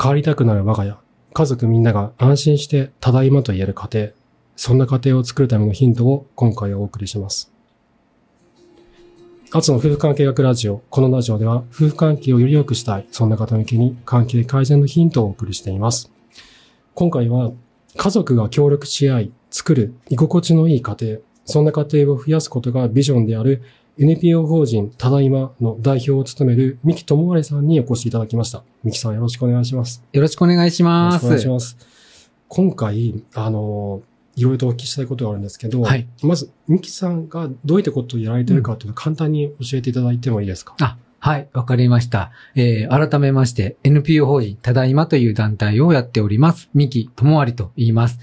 変わりたくなる我が家。家族みんなが安心してただいまと言える家庭。そんな家庭を作るためのヒントを今回お送りします。アツの夫婦関係学ラジオ。このラジオでは夫婦関係をより良くしたい。そんな方向けに関係改善のヒントをお送りしています。今回は家族が協力し合い、作る居心地のいい家庭。そんな家庭を増やすことがビジョンである NPO 法人ただいまの代表を務める三木智也さんにお越しいただきました。三木さんよろしくお願いします。よろしくお願いします。よろしくお願いします。今回、あの、いろいろとお聞きしたいことがあるんですけど、はいまず、三木さんがどういったことをやられているかというのを簡単に教えていただいてもいいですか、あ、はい、わかりました。えー、改めまして、NPO 法人ただいまという団体をやっております。三木智有と言います。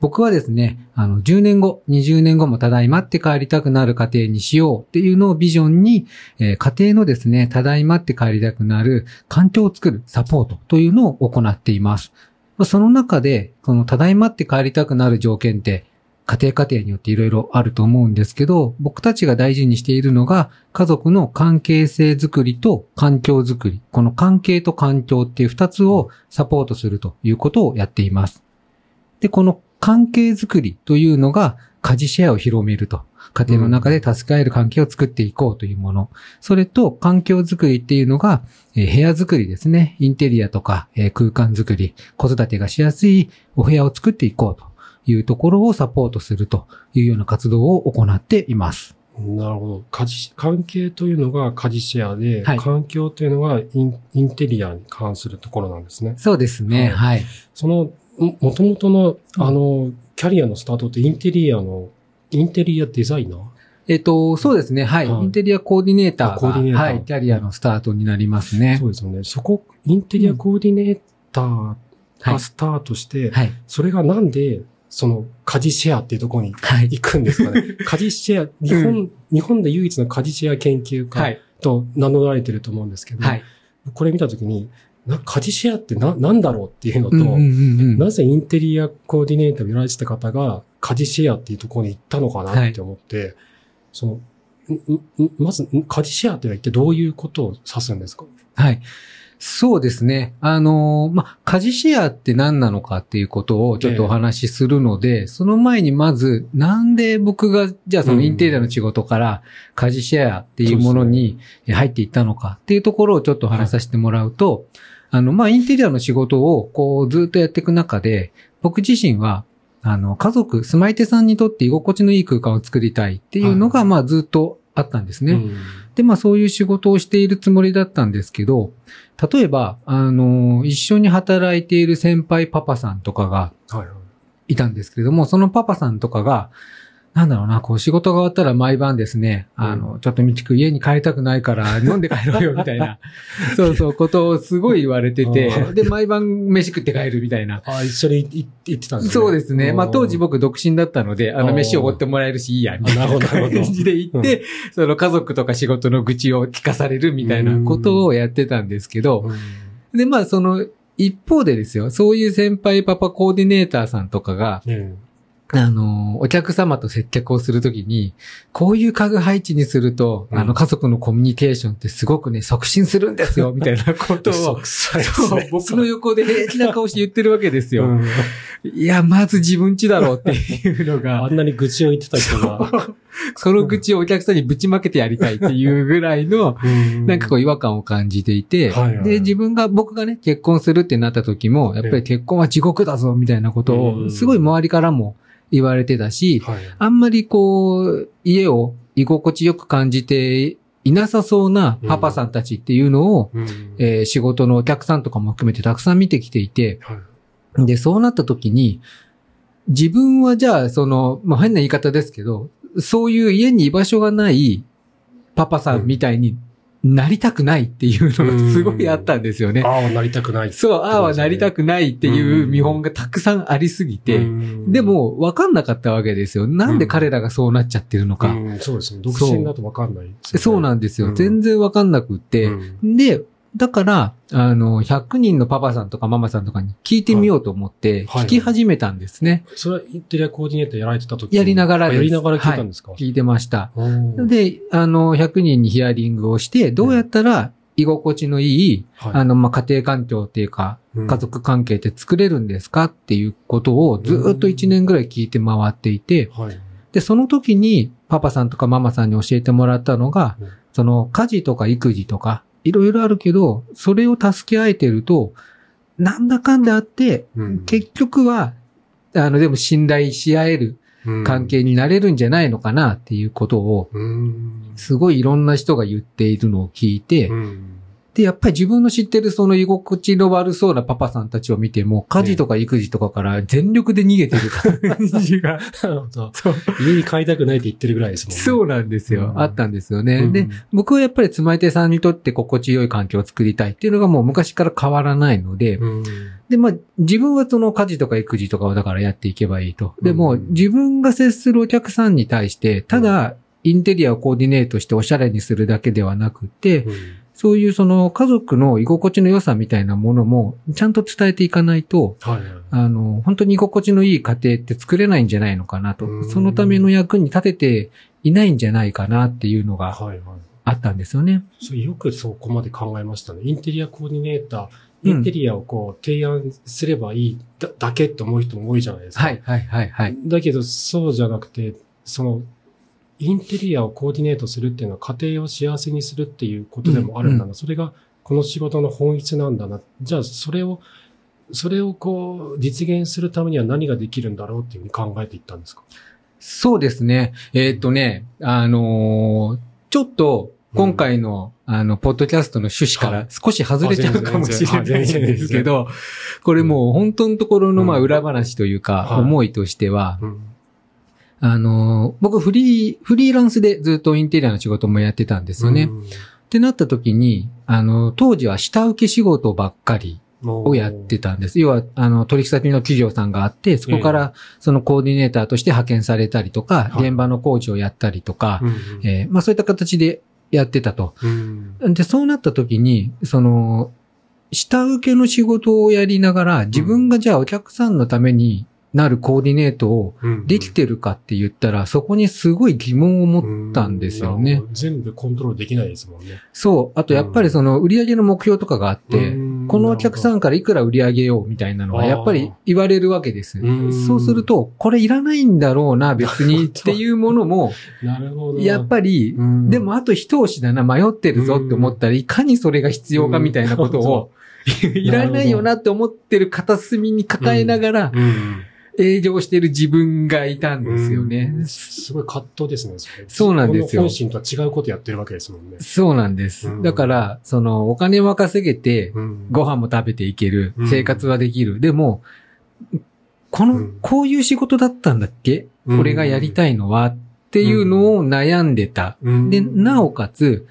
僕はですね、あの、10年後、20年後もただいまって帰りたくなる家庭にしようっていうのをビジョンに、えー家庭のですね、ただいまって帰りたくなる環境を作るサポートというのを行っています。その中で、このただいまって帰りたくなる条件って、家庭家庭によっていろいろあると思うんですけど、僕たちが大事にしているのが、家族の関係性づくりと環境づくり。この関係と環境っていう二つをサポートするということをやっています。で、この関係づくりというのが、家事シェアを広めると。家庭の中で助け合える関係を作っていこうというもの。それと、環境づくりっていうのが、えー部屋づくりですね。インテリアとか、えー空間づくり、子育てがしやすいお部屋を作っていこうというところをサポートするというような活動を行っています。なるほど。家事、関係というのが家事シェアで、はい環境というのがインインテリアに関するところなんですね。そうですね。ははい。その、ももともとの、あの、キャリアのスタートってインテリアの、インテリアデザイナー？えっと、そうですね。はい。はいインテリアコーディネーターコーディネーターはい。キャリアのスタートになりますねそ。うですよね。そこ、インテリアコーディネーターはい。がスタートして、はい。それがなんで、その、家事シェアっていうところにはい。行くんですかね。家事シェア、日本、日本で唯一の家事シェア研究家はい。と名乗られてると思うんですけど、はい。これ見たときに、な家事シェアってな、なんだろうっていうのと、うんうんうんうん。なぜインテリアコーディネーターをやられてた方が家事シェアっていうところに行ったのかなって思って、その、んんんまず、ん家事シェアっていうのは一体どういうことを指すんですか？はい。そうですね。あのーま、家事シェアって何なのかっていうことをちょっとお話しするので、その前にまず、なんで僕が、じゃあそのインテリアの仕事から家事シェアっていうものに入っていったのかっていうところをちょっとお話しさせてもらうと、あの、まあ、インテリアの仕事をこうずっとやっていく中で、僕自身は、あの、家族、住まい手さんにとって居心地のいい空間を作りたいっていうのが、はいまあ、ずっとあったんですね。うんで、まあそういう仕事をしているつもりだったんですけど、例えば、あの、一緒に働いている先輩パパさんとかがはいはい。いたんですけれども、そのパパさんとかが、なんだろうな、こう仕事が終わったら毎晩ですね、あの、ちょっとみちく家に帰りたくないから 飲んで帰ろうよみたいな、そうそう、ことをすごい言われてて で、毎晩飯食って帰るみたいな。あ、一緒に行行ってたんですね。そうですね。まあ当時僕独身だったので、あの飯をおごってもらえるしいいや、みたいな。感じで行って、その家族とか仕事の愚痴を聞かされるみたいなことをやってたんですけど、うん。で、まあその一方でですよ、そういう先輩パパコーディネーターさんとかが、ねあの、お客様と接客をするときに、こういう家具配置にすると、うん。あの家族のコミュニケーションってすごくね、促進するんですよ、みたいなことを、ね。僕の横で平気な顔して言ってるわけですよ。う。んいや、まず自分ちだろうっていうのが。あ、んなに愚痴を言ってた人が。その口をお客さんにぶちまけてやりたいっていうぐらいの、なんかこう違和感を感じていて、で、自分が、僕がね、結婚するってなった時も、やっぱり結婚は地獄だぞ、みたいなことうん。を、すごい周りからも言われてたし、はい。あんまりこう、家を居心地よく感じていなさそうなパパさんたちっていうのを、うん。えー仕事のお客さんとかも含めてたくさん見てきていて、はい。で、そうなった時に、自分はじゃあ、その、まあ、変な言い方ですけど、そういう家に居場所がないパパさんみたいになりたくないっていうのがすごいあったんですよね。ああ、なりたくない。そう、ああはなりたくないっていう見本がたくさんありすぎて、うんで、も分かんなかったわけですよ。なんで彼らがそうなっちゃってるのか。うんそうですね。独身だとわかんないね。そうなんですよ。うん全然分かんなくって。うんで、だから、あの、100人のパパさんとかママさんとかに聞いてみようと思って、はい聞き始めたんですね。それはインテリアコーディネーターやられてた時やりながらです。あやりながら聞いたんですか、聞いてました。うんで、あの、100人にヒアリングをして、どうやったら居心地のいい、はい。あの、まあ、家庭環境っていうか、うん。家族関係って作れるんですかっていうことをずーっと1年ぐらい聞いて回っていて、はい。で、その時にパパさんとかママさんに教えてもらったのがうん、その家事とか育児とか、いろいろあるけど、それを助け合えてると、なんだかんだあって、うん結局は、あの、でも信頼し合える関係になれるんじゃないのかなっていうことを、うん。すごいいろんな人が言っているのを聞いて、うん。で、やっぱり自分の知ってるその居心地の悪そうなパパさんたちを見ても、家事とか育児とかから全力で逃げてる感じが。なるほど。そう家に帰りたくないって言ってるぐらいですもんね。そうなんですよ。うんあったんですよね。うんで、僕はやっぱり妻手さんにとって心地よい環境を作りたいっていうのがもう昔から変わらないので、うん。で、まあ、自分はその家事とか育児とかをだからやっていけばいいと。でも、うん自分が接するお客さんに対して、ただ、インテリアをコーディネートしておしゃれにするだけではなくて、そういうその家族の居心地の良さみたいなものもちゃんと伝えていかないと、はいはい。あの、本当に居心地のいい家庭って作れないんじゃないのかなとう。んそのための役に立てていないんじゃないかなっていうのが。あったんですよね。そうよくそこまで考えましたね。インテリアコーディネーター、うんインテリアをこう提案すればいいだだけって思う人も多いじゃないですか。はい、はい、はい、はい。だけど、そうじゃなくて、その、インテリアをコーディネートするっていうのは家庭を幸せにするっていうことでもあるんだな。それがこの仕事の本質なんだな。じゃあ、それを、それをこう、実現するためには何ができるんだろうっていうふうに考えていったんですか？そうですね。えーっとね、あのーちょっと、今回の、あの、ポッドキャストの趣旨から少し外れちゃうかもしれないんですけど、これもう本当のところの、まあ、うん裏話というか、はい思いとしては、うん。あのー僕フリー、フリーランスでずっとインテリアの仕事もやってたんですよね。ってなった時に、あの、当時は下請け仕事ばっかりうん。をやってたんです。要は、あの、取引先の企業さんがあって、そこからそのコーディネーターとして派遣されたりとか、はい現場の工事をやったりとか、うん。えーまあそういった形でやってたと。うん。で、そうなった時に、その、下請けの仕事をやりながら、自分がじゃあお客さんのためになるコーディネートをうんできてるかって言ったら、そこにすごい疑問を持ったんですよねうん。。全部コントロールできないですもんね。そう。あとやっぱりその売上の目標とかがあって、うんこのお客さんからいくら売り上げようみたいなのはやっぱり言われるわけです。うんそうすると、これいらないんだろうな、別にっていうものも。やっぱり、うんでもあと一押しだな、迷ってるぞって思ったらいかにそれが必要かみたいなことを、いらないよなって思ってる片隅に抱えながらうん。営業してる自分がいたんですよね。うん。すごい葛藤ですね、そうなんですよ。本心とは違うことやってるわけですもんね。そうなんです。うん。だから、そのお金は稼げて、うん。ご飯も食べていける。うん、生活はできる。でも、このうん、こういう仕事だったんだっけ？うん。俺がやりたいのはっていうのを悩んでた。うん。で、なおかつ、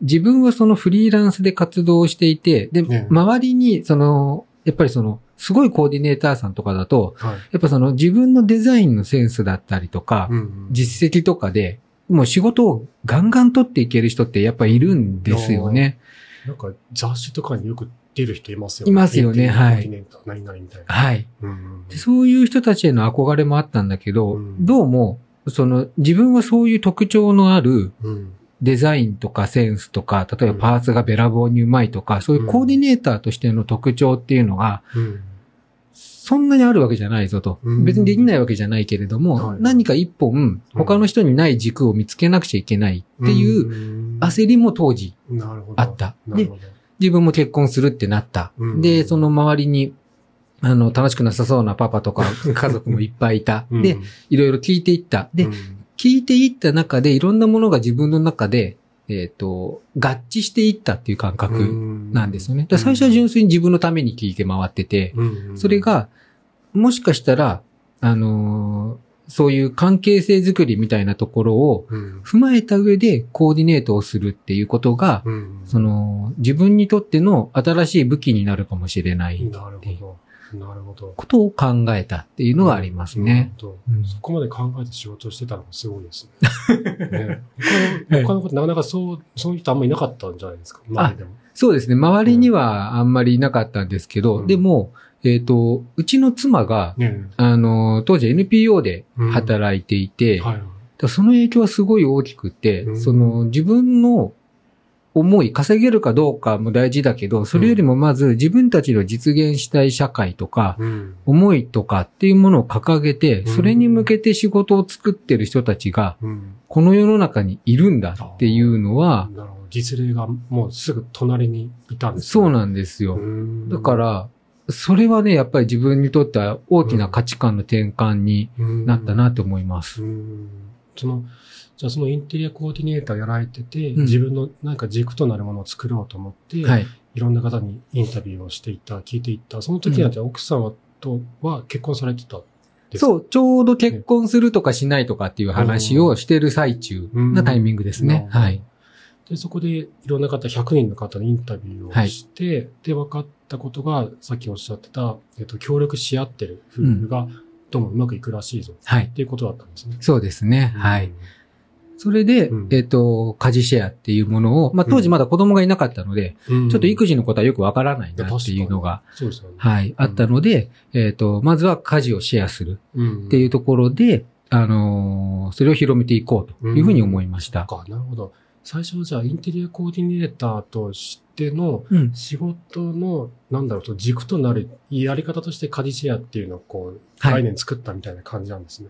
自分はそのフリーランスで活動していて、で、ね。周りに、その、やっぱりその、すごいコーディネーターさんとかだと、はい。やっぱその自分のデザインのセンスだったりとか、うん実績とかで、もう仕事をガンガン取っていける人ってやっぱいるんですよね。なんか雑誌とかによく出る人いますよね。いますよねはいコーディネーター何々みたいな。はい。うんでそういう人たちへの憧れもあったんだけど、うんどうも、その自分はそういう特徴のあるうんデザインとかセンスとか、例えばパーツがべらぼうにうまいとか、そういうコーディネーターとしての特徴っていうのが、うんそんなにあるわけじゃないぞと。うん別にできないわけじゃないけれども、はい何か一本他の人にない軸を見つけなくちゃいけないっていうう焦りも当時。あった。で。自分も結婚するってなった。うんで、その周りに、あの、楽しくなさそうなパパとか 家族もいっぱいいた。うんで、、いろいろ聞いていった。で、うん聞いていった中でいろんなものが自分の中で、えっ、と、合致していったっていう感覚なんですよね。最初は純粋に自分のために聞いて回ってて、うん。それ、が、もしかしたら、あのーそういう関係性づくりみたいなところをうん。踏まえた上でコーディネートをするっていうことが、うん。その、自分にとっての新しい武器になるかもしれないなるほど。なるほど。ことを考えたっていうのがありますね。うんそこまで考えて仕事をしてたのもすごいですね。ね他の他のことなかなかそう、そういう人あんまりいなかったんじゃないですか？周りでも。そうですね。周りにはあんまりいなかったんですけど、うんでも、えっ、と、うちの妻が、ねあの、当時 NPO で働いていて、はい。だからその影響はすごい大きくて、うんその自分の思い、稼げるかどうかも大事だけど、それよりもまず自分たちの実現したい社会とか、うん。思いとかっていうものを掲げて、うんそれに向けて仕事を作ってる人たちが、うん。この世の中にいるんだっていうのは。実例がもうすぐ隣にいたんですそうななんですよ。んだから、それはね、やっぱり自分にとっては大きな価値観の転換になったなと思います。うんその、じゃあそのインテリアコーディネーターやられてて、うん自分のなんか軸となるものを作ろうと思って、、はいい。ろんな方にインタビューをしていった、聞いていった、その時にはじゃあ奥様とは結婚されてたそう、ちょうど結婚するとかしないとかっていう話をしてる最中なタイミングですね。うんはい。。で、そこでいろんな方、100人の方にインタビューをして、で、分かったことが、さっきおっしゃってた、えっと、協力し合ってる夫婦が、どうもうまくいくらしいぞ、はいっ。ていうことだったんですね。そうですね。はい。それでうん、えっと、家事シェアっていうものを、まあ当時まだ子供がいなかったので、うん。ちょっと育児児のことはよくわからないなっていうのが、ね。はい、あったので、えっと、まずは家事をシェアするうん。っていうところで、あのーそれを広めていこうというふうに思いました。か、なるほど。最初はじゃあ、インテリアコーディネーターとしてのうん。仕事の、なんだろうと、軸となるやり方として家事シェアっていうのをこう、はい概念作ったみたいな感じなんですね。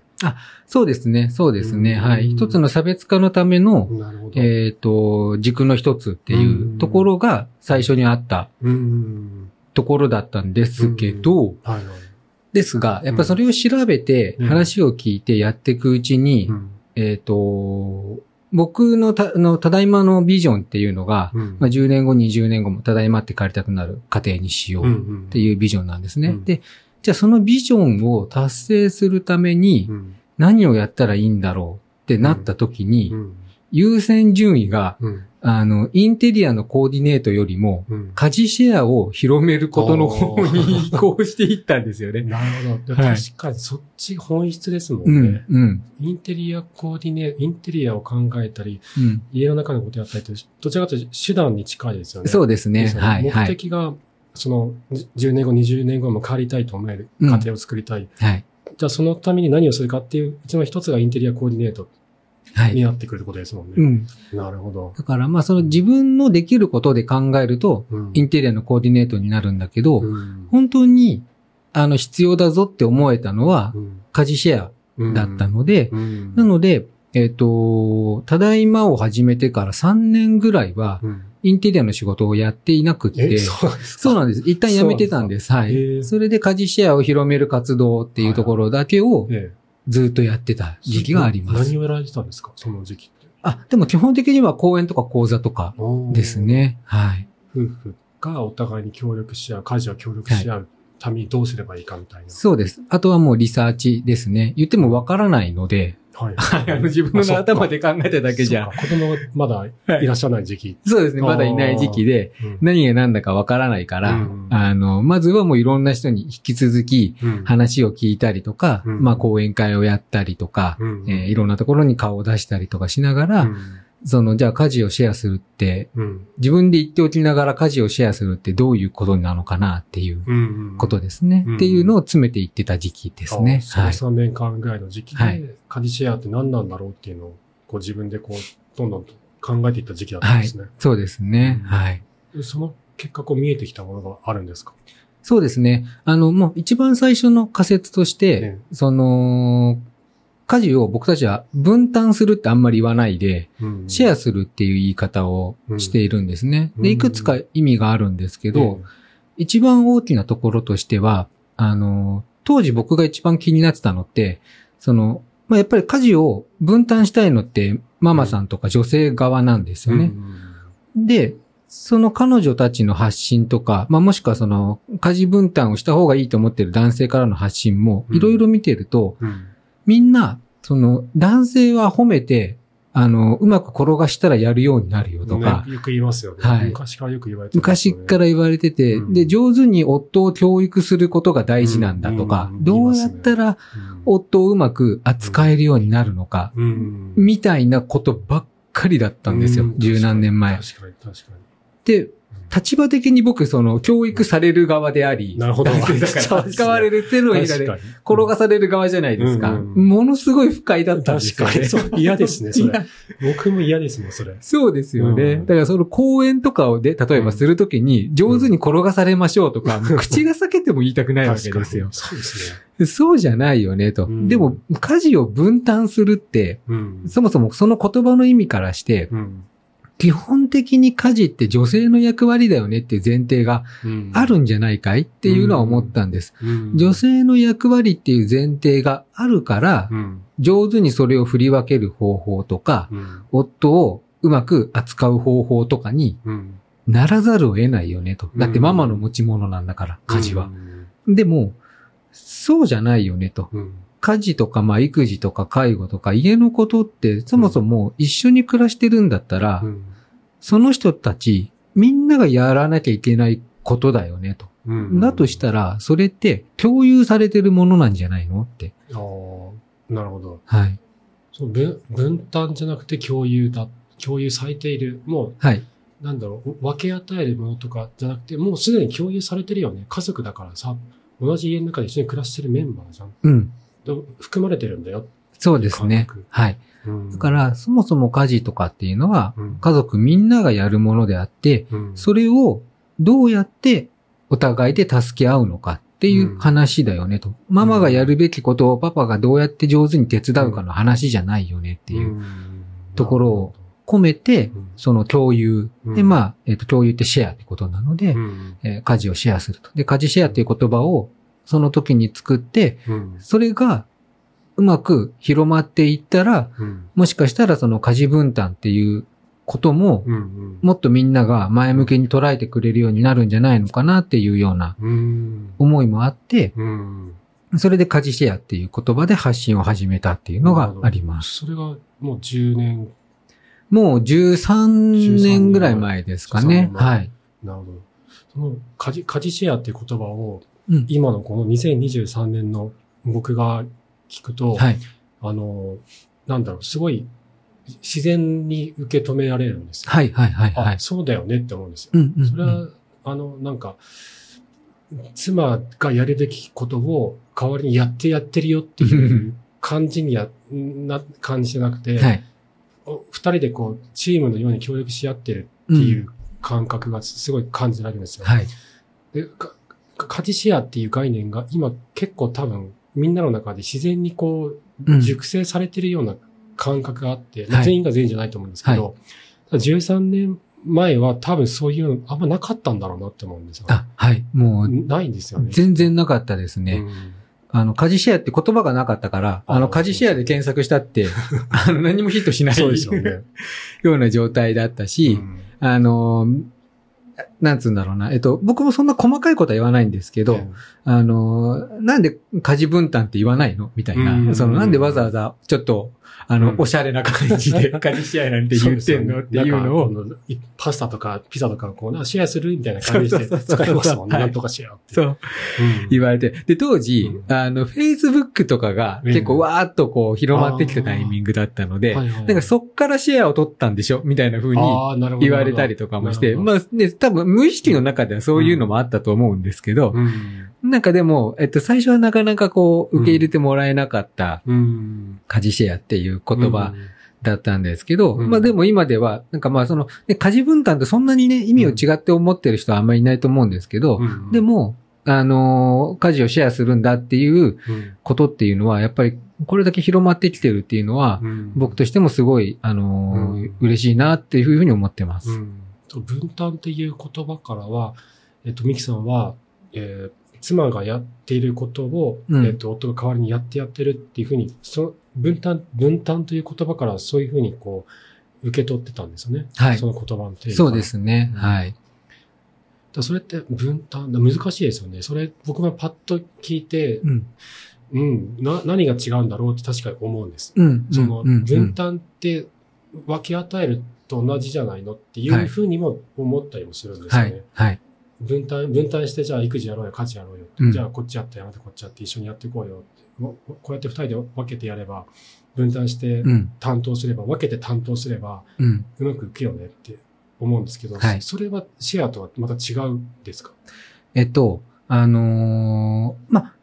そうですね、そうですね。うんはい。一つの差別化のための、なるほど。えっ、と、軸の一つっていうところが最初にあったうん。ところだったんですけど、はいはい。ですが、やっぱそれを調べて、うん話を聞いてやっていくうちに、うんえっ、と、僕のた、の、ただいまのビジョンっていうのが、うん。まあ、10年後、20年後もただいまって帰りたくなる家庭にしようっっていうビジョンなんですね。うん。で、じゃあそのビジョンを達成するためにうん。何をやったらいいんだろうってなった時に、うん優先順位が、うんあの、インテリアのコーディネートよりも、うん家事シェアを広めることの方に移行していったんですよね。なるほど。はい確かにそっち本質ですもんうんね。、うん、インテリアコーディネインテリアを考えたり、うん。家の中のことやったりって、どちらかというと手段に近いですよね。そうですね。ですよはい、は目い。的が、その、10年後、20年後も変わりたいと思える家庭を作りたい。はい。じゃあそのために何をするかっていう、一番一つがインテリアコーディネートはい。になってくるってことですもんね。うん。なるほど。だから、まあ、その自分のできることで考えると、うんインテリアのコーディネートになるんだけど、うん本当に、あの、必要だぞって思えたのは、うん家事シェアだったので、うんなので、えっ、と、ただいまを始めてから3年ぐらいは、うんインテリアの仕事をやっていなくって、え、そうなんですかそうなんです。一旦やめてたんです。はい。それで家事シェアを広める活動っていうところだけをええずっとやってた時期があります何。をやられてたんですか？その時期って。あ、でも基本的には講演とか講座とかです。ね。はい。夫婦がお互いに協力し合う、家事を協力し合うためにどうすればいいかみたいな。そうです。あとはもうリサーチですね。言ってもわからないので、はい。はい。あの自分の頭で考えただけじゃ。子供がまだい。らっしゃらない時期。そうですね。まだいない時期で、うん。何が何だかわからないから、うん。あの、まずはもういろんな人に引き続きうん。話を聞いたりとか、うん。まあ講演会をやったりとか、うん。えーいろんなところに顔を出したりとかしながら、うんその、じゃあ家事をシェアするって、うん自分で言っておきながら家事をシェアするってどういうことなのかなっていううんことですね。うんっていうのを詰めていってた時期ですね。あはい。その3年間ぐらいの時期はいで、カディシェアって何なんだろうっていうのを、こう自分でこう、どんどんと考えていった時期だったんですね。そうですね。うんはい。でその結果、こう見えてきたものがあるんですか？そうですね。あの、もう一番最初の仮説として、ええその、家事を僕たちは分担するってあんまり言わないで、シェアするっていう言い方をしているんですね。うん。で、いくつか意味があるんですけど、一番大きなところとしては、あの、当時僕が一番気になってたのって、その、まあ、やっぱり家事を分担したいのってママさんとか女性側なんですよね。で、その彼女たちの発信とか、まあ、もしくはその家事分担をした方がいいと思ってる男性からの発信もうん。いろいろ見てると、うんうんみんな、その男性は褒めて、あの、うまく転がしたらやるようになるよとか、ねよく言いますよね。はい。昔からよく言われてね。昔から言われてて、うん。で、上手に夫を教育することが大事なんだとか、うん。うん。どうやったら夫をうまく扱えるようになるのか、うん。みたいなことばっかりだったんですよ、うん。十何年前。確かに、確かに。で、立場的に僕、その、教育される側であり、なるほどだから 扱われる手のひら。転がされる側じゃないですか。うんうんものすごい不快だったんですよね。確かに。そう、嫌ですね、それ。僕も嫌ですね、それ。そうですよね。うんだからその講演とかをで、例えばするときに、上手に転がされましょうとか、もう口が裂けても言いたくないわけですよ。そうですね。そうじゃないよね、と。うんでも、家事を分担するって、うん。そもそもその言葉の意味からして、うん。基本的に家事って女性の役割だよねっていう前提がうんあるんじゃないかい？っていうのは思ったんです。うん女性の役割っていう前提があるから、うん。上手にそれを振り分ける方法とか、うん。夫をうまく扱う方法とかにうん。ならざるを得ないよねと。だってうんママの持ち物なんだから、家事はう。ん。でも、そうじゃないよねと。うん。家事とか、まあ、育児とか介護とか家のことって、そもそも一緒に暮らしてるんだったら、うんその人たち、みんながやらなきゃいけないことだよねと。うん。だとしたら、それって共有されてるものなんじゃないのって。ああ、なるほど。はい。そう分分担じゃなくて共有だ。共有されている。もはい。う、なんだろう、分け与えるものとかじゃなくて、もうすでに共有されてるよね。家族だからさ、同じ家の中で一緒に暮らしてるメンバーじゃん。うん。で含まれてるんだよ。そうですね。はい。うんだから、そもそも家事とかっていうのは、うん家族みんながやるものであって、うんそれをどうやってお互いで助け合うのかっていう話だよねと。ママがやるべきことをパパがどうやって上手に手伝うかの話じゃないよねっていうところを込めてうん、その共有。うんで、まあ、えっ、と、共有ってシェアってことなので、うんえー家事をシェアすると。で、家事シェアっていう言葉をその時に作って、うん。それがうまく広まっていったら、うん。もしかしたらその家事分担っていうことも、うんもっとみんなが前向きに捉えてくれるようになるんじゃないのかなっていうようなうん。思いもあって、うん。それで家事シェアっていう言葉で発信を始めたっていうのがあります。それがもう10年、もう13年ぐらい前ですか13ねはい。なるほど。その家事、家事シェアっていう言葉を、うん。今のこの2023年の僕が聞くと、はい。あの、なんだろう、すごい自然に受け止められるんですよ。はい、はい、はい、はい。あそうだよねって思うんですよ。うん、うん。それは、あの、なんか、妻がやるべきことを代わりにやってやってるよっていう感じにや、な、感じじゃなくて、はい。お二人でこう、チームのように協力し合ってるっていう感覚がすごい感じられるんですよ。はい。でか家事シェアっていう概念が今結構多分みんなの中で自然にこううん熟成されてるような感覚があって、まあはい全員が全員じゃないと思うんですけど、ただ13年前は多分そういうのあんまなかったんだろうなって思うんですよ。あ、はい。もう、ないんですよね。全然なかったですね。うんあの、家事シェアって言葉がなかったから、ああの、家事シェアで検索したって、あの、何もヒットしないそうですよね。ような状態だったし、うんあの、なんつうんだろうな。えっと、僕もそんな細かいことは言わないんですけど、あの、なんで家事分担って言わないの？みたいな。うん。その、なんでわざわざ、ちょっと、あの、うん。おしゃれな感じで 家事シェアなんて言ってんの？っていうのを、パスタとかピザとかをこうな、シェアするみたいな感じで使いますもんね。はいなんとかシェアって。そう、うん。言われて。で、当時、うあの、Facebook とかが結構わーっとこう広まってきたタイミングだったので、はいはいはい。なんかそっからシェアを取ったんでしょ？みたいな風に言われたりとかもして、まあね、多分無意識の中ではそういうのもあったと思うんですけど、うん。なんかでも、えっと、最初はなかなかこう、受け入れてもらえなかったうん。家事シェアっていう言葉だったんですけど、うん。まあでも今では、なんかまあその、ね家事分担ってそんなにね、意味を違って思ってる人はあんまりいないと思うんですけど、うん。で、も、あのー家事をシェアするんだっていううん。ことっていうのは、やっぱりこれだけ広まってきてるっていうのは、うん。僕としてもすごい、あのーうん。嬉しいなっていうふうに思ってます。うんと分担っていう言葉からは、えっと、ミキさんは、えー妻がやっていることを、うんえっと、夫が代わりにやってやってるっていうふうに、そ分担、分担という言葉からそういうふうにこう、受け取ってたんですよね。はいその言葉の定義そうですね。うんはい。だそれって分担、難しいですよね。それ、僕がパッと聞いて、うん。うん、な、何が違うんだろうって確かに思うんです。うん。その、分担って分け与えると同じじゃないのっていうふうにも思ったりもするんですよね。はい。はい。分担、分担してじゃあ育児やろうよ、家事やろうようんじゃあこっちやってやめてこっちやって一緒にやっていこうよ。ここうやって二人で分けてやれば、分担してうん。担当すれば、分けて担当すれば、うん。うまくいくよねって思うんですけど、はいそれはシェアとはまた違うんですか？えっと、あのーまあ、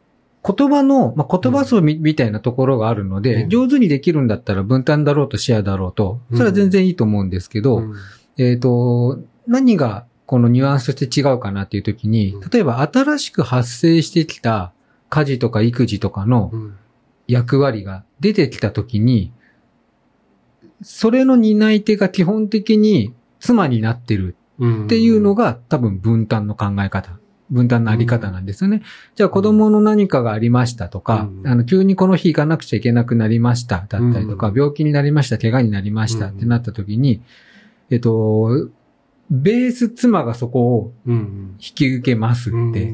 言葉の、まあ、言葉層み,、みたいなところがあるので、うん。上手にできるんだったら分担だろうとシェアだろうと、それは全然いいと思うんですけど、うん。えっ、と、何がこのニュアンスとして違うかなっていうときにうん、例えば新しく発生してきた家事とか育児とかのうん。役割が出てきたときに、それの担い手が基本的に妻になってるうんっていうのが多分分担の考え方。分担のあり方なんですよね。じゃあ子供の何かがありましたとか、うん。あの、急にこの日行かなくちゃいけなくなりましただったりとか、うん。病気になりました、怪我になりましたってなった時に、えっと、ベース妻がそこをうん引き受けますって。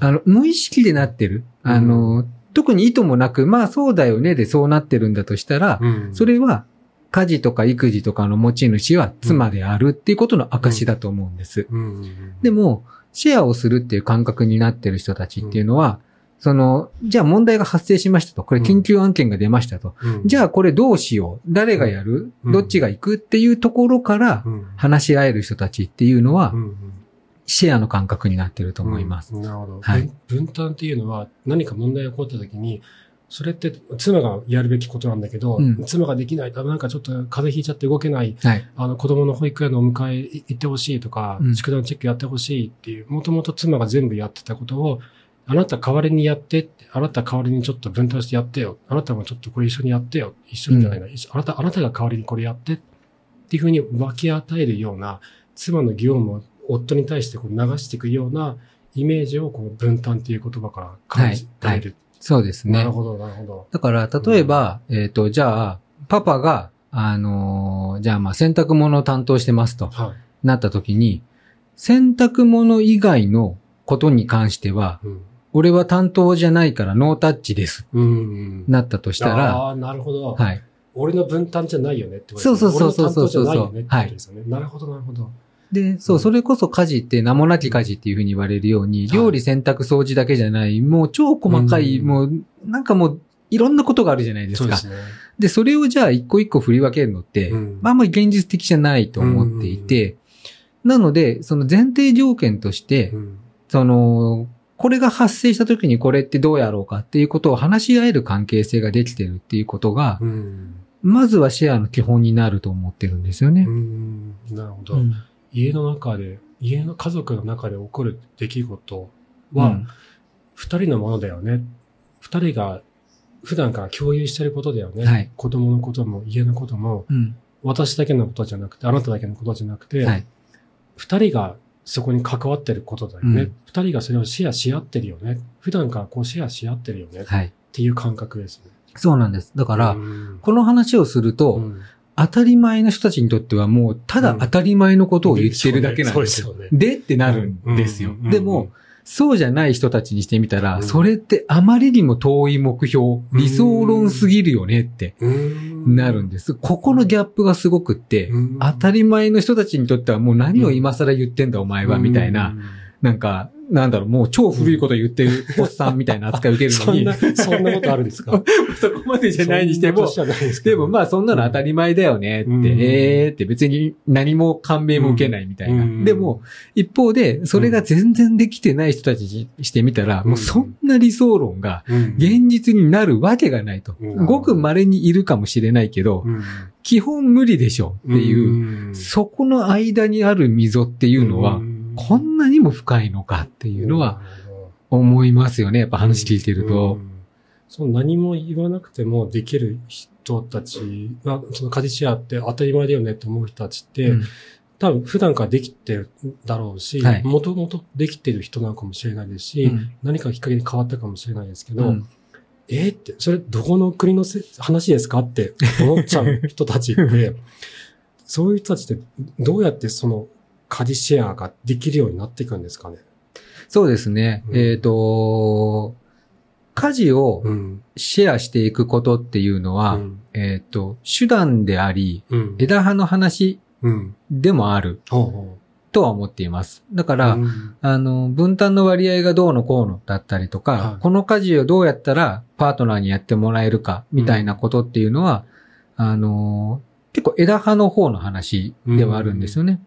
あの、無意識でなってる。あの、特に意図もなく、まあそうだよねでそうなってるんだとしたら、うん。それは家事とか育児とかの持ち主は妻であるっていうことの証だと思うんです。うん。でも、シェアをするっていう感覚になってる人たちっていうのは、その、じゃあ問題が発生しましたと。これ緊急案件が出ましたと。うん。じゃあこれどうしよう。誰がやる、うん。どっちが行くっていうところからうん。話し合える人たちっていうのはう、ん。シェアの感覚になってると思います。うん。なるほど。はい。分分担っていうのは何か問題が起こった時に、それって妻がやるべきことなんだけど、うん妻ができない、あなんかちょっと風邪ひいちゃって動けない、はい。あの子供の保育園のお迎え行ってほしいとか、うん宿題チェックやってほしいっていう、もともと妻が全部やってたことを、あなた代わりにやってって、あなた代わりにちょっと分担してやってよ。あなたもちょっとこれ一緒にやってよ。一緒にじゃないな。一緒あなた、あなたが代わりにこれやってっていうふうに分け与えるような、妻の業務を夫に対してこう流していくようなイメージをこう分担っていう言葉から感じられる。そうですねなる。ほど、なるほど。だから、例えば、えっ、と、じゃあ、パパが、あのーじゃあまあ洗濯物を担当してますとはい。なった時に、洗濯物以外のことに関しては、うん。俺は担当じゃないからノータッチです。うん。なったとしたら、ああ、なるほど。はい。俺の分担じゃないよねってことそうそうそうそうそう俺の担当じゃないよねってことですよね。なるほど、なるほど。で、そうう、んそれこそ家事って名もなき家事っていうふうに言われるように、はい料理、洗濯、掃除だけじゃない、もう超細かい、うんもう、なんかもう、いろんなことがあるじゃないですか。そうですね。で、それをじゃあ一個一個振り分けるのって、うんまああんまり現実的じゃないと思っていて、なので、その前提条件として、うんその、これが発生した時にこれってどうやろうかっていうことを話し合える関係性ができてるっていうことが、うん。まずはシェアの基本になると思ってるんですよねう。ん。なるほど。うん家の中で、家の家族の中で起こる出来事はうん、二人のものだよね。二人が普段から共有してることだよね。はい子供のことも家のことも、うん。私だけのことじゃなくて、あなただけのことじゃなくて、はい。二人がそこに関わってることだよね。うん二、人がそれをシェアし合ってるよね。普段からこうシェアし合ってるよね。っはい。ていう感覚ですね。そうなんです。だから、うんこの話をすると、うん当たり前の人たちにとってはもう、ただ当たり前のことを言ってるだけなんですよ。でってなるんですよ。でも、そうじゃない人たちにしてみたら、うんそれってあまりにも遠い目標、理想論すぎるよねってうんなるんです。ここのギャップがすごくって、うん当たり前の人たちにとってはもう何を今更言ってんだお前は、みたいな、。なんか、なんだろう、もう超古いこと言ってるおっさんみたいな扱いを受けるのに、そんな、そんなことあるんですか？そこまでじゃないにしても、ですけどでもまあそんなの当たり前だよねって、うん。えーって別に何も感銘も受けないみたいな。うん。でも、一方で、それが全然できてない人たちにしてみたら、うん。もうそんな理想論がうん。現実になるわけがないと。うん。ごく稀にいるかもしれないけど、うん。基本無理でしょっていう、うん。そこの間にある溝っていうのは、こんなにも深いのかっていうのは、思いますよね。やっぱ話聞いてるとう。んその何も言わなくてもできる人たちは、そのカディシアって当たり前だよねって思う人たちって、うん多分普段からできてるだろうしはい、もともとできてる人なのかもしれないですし、うん何かきっかけで変わったかもしれないですけど、うんえーって、それどこの国のせ話ですかって思っちゃう人たちって、そういう人たちってどうやってそのカディシェアができるようになっていくんですかね。そうですね。うんえっ、と、家事をうん。シェアしていくことっていうのは、うん。えっ、と、手段であり、うん。枝葉の話うん。でもあるとは思っています。だかう。ら、うんあの、分担の割合がどうのこうのだったりとか、はいこの家事をどうやったらパートナーにやってもらえるか、みたいなことっていうのは、あの、結構枝葉の方の話ではあるんですよね。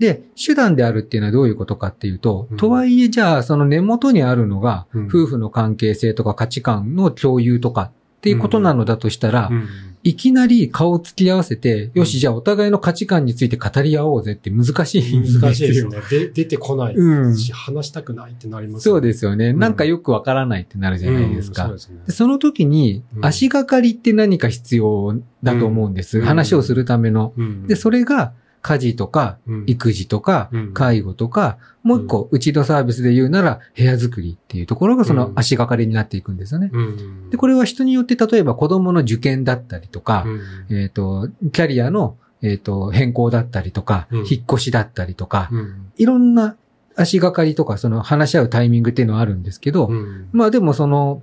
で、手段であるっていうのはどういうことかっていうと、うんとはいえじゃあその根元にあるのが、うん夫婦の関係性とか価値観の共有とかっていうことなのだとしたら、うんいきなり顔を突き合わせて、よし、じゃあお互いの価値観について語り合おうぜって難しい。難しいですね。で、出てこないうんし、話したくないってなりますそうすですよね。んなんかよくわからないってなるじゃないですか。そうですねで。その時にう、ん足がかりって何か必要だと思うんです。うん話をするための。うんで、それが、家事とか、うん。育児とかうん、介護とか、もう一個、うちのサービスで言うなら、部屋作りっていうところがその足がかりになっていくんですよね。うん。で、これは人によって、例えば子供の受験だったりとか、うん。えっと、キャリアの、えっと、変更だったりとか、うん。引っ越しだったりとか、うん。いろんな足がかりとか、その話し合うタイミングっていうのはあるんですけど、うん。まあでもその、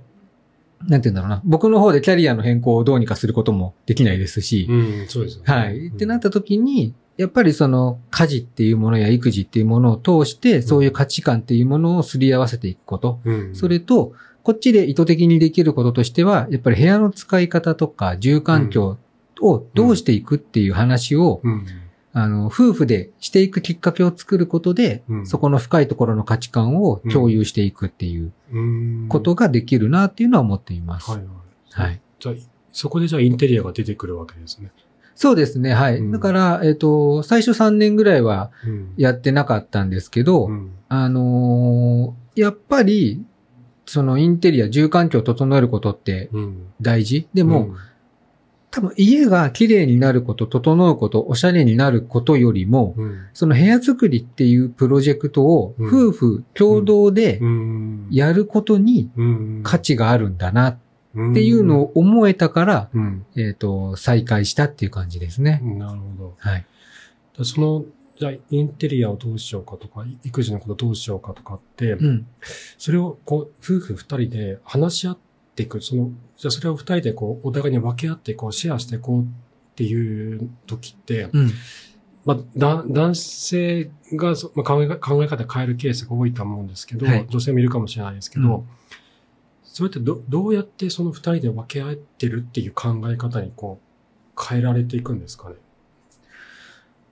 なんて言うんだろうな。僕の方でキャリアの変更をどうにかすることもできないですし、うん。そうですよね。はい。ってなった時に、やっぱりその家事っていうものや育児っていうものを通して、そういう価値観っていうものをすり合わせていくこと。うんそれと、こっちで意図的にできることとしては、やっぱり部屋の使い方とか、住環境をどうしていくっていう話を、うんあの、夫婦でしていくきっかけを作ることで、うんそこの深いところの価値観を共有していくっていううんことができるなっていうのは思っています。はいははいい。じゃあ、そこでじゃあインテリアが出てくるわけですね。そうですね、はい。うん。だから、えっ、と、最初3年ぐらいはうん。やってなかったんですけど、うん。あのーやっぱり、そのインテリア、住環境を整えることってうん。大事。でも、うん。多分家が綺麗になること、整うこと、おしゃれになることよりも、うん。その部屋作りっていうプロジェクトをうん。夫婦共同でうん。やることにうん。価値があるんだなっっていうのを思えたから、うん。えっ、と、再開したっていう感じですね。なるほど。はい。でその、じゃあ、インテリアをどうしようかとか、育児のことどうしようかとかって、うん。それを、こう、夫婦二人で話し合っていく、その、じゃあそれを二人でこう、お互いに分け合って、こう、シェアしていこうっていう時って、うん。まあ、だ男性がそ、まあ、考え考え方変えるケースが多いと思うんですけど、はい女性もいるかもしれないですけど、うんそれってどどうやってその二人で分け合ってるっていう考え方にこう、変えられていくんですかね？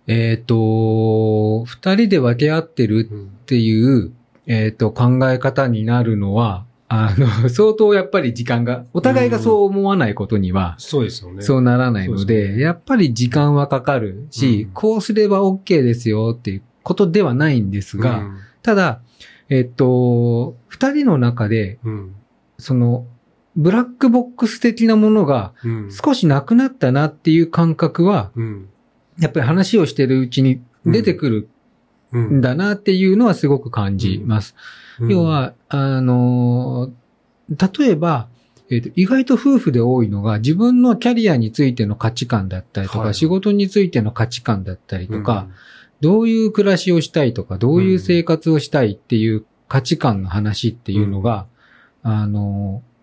えっ、と、二人で分け合ってるうんっていう、えっ、と、考え方になるのは、あの、相当やっぱり時間が、お互いがそう思わないことには、そうですよね。そうならないので、ですね。やっぱり時間はかかるし、うん。こうすれば OK ですよっていうことではないんですが、ただ、えっと、二人の中で、うん、うんその、ブラックボックス的なものがうん。少しなくなったなっていう感覚は、うん。やっぱり話をしてるうちに出てくるうんんだなっていうのはすごく感じます。うん。要は、あのー例えば、えっと意外と夫婦で多いのが自分のキャリアについての価値観だったりとか、はい。仕事についての価値観だったりとか、、どういう暮らしをしたいとか、どういう生活をしたいっていう価値観の話っていうのが、あのー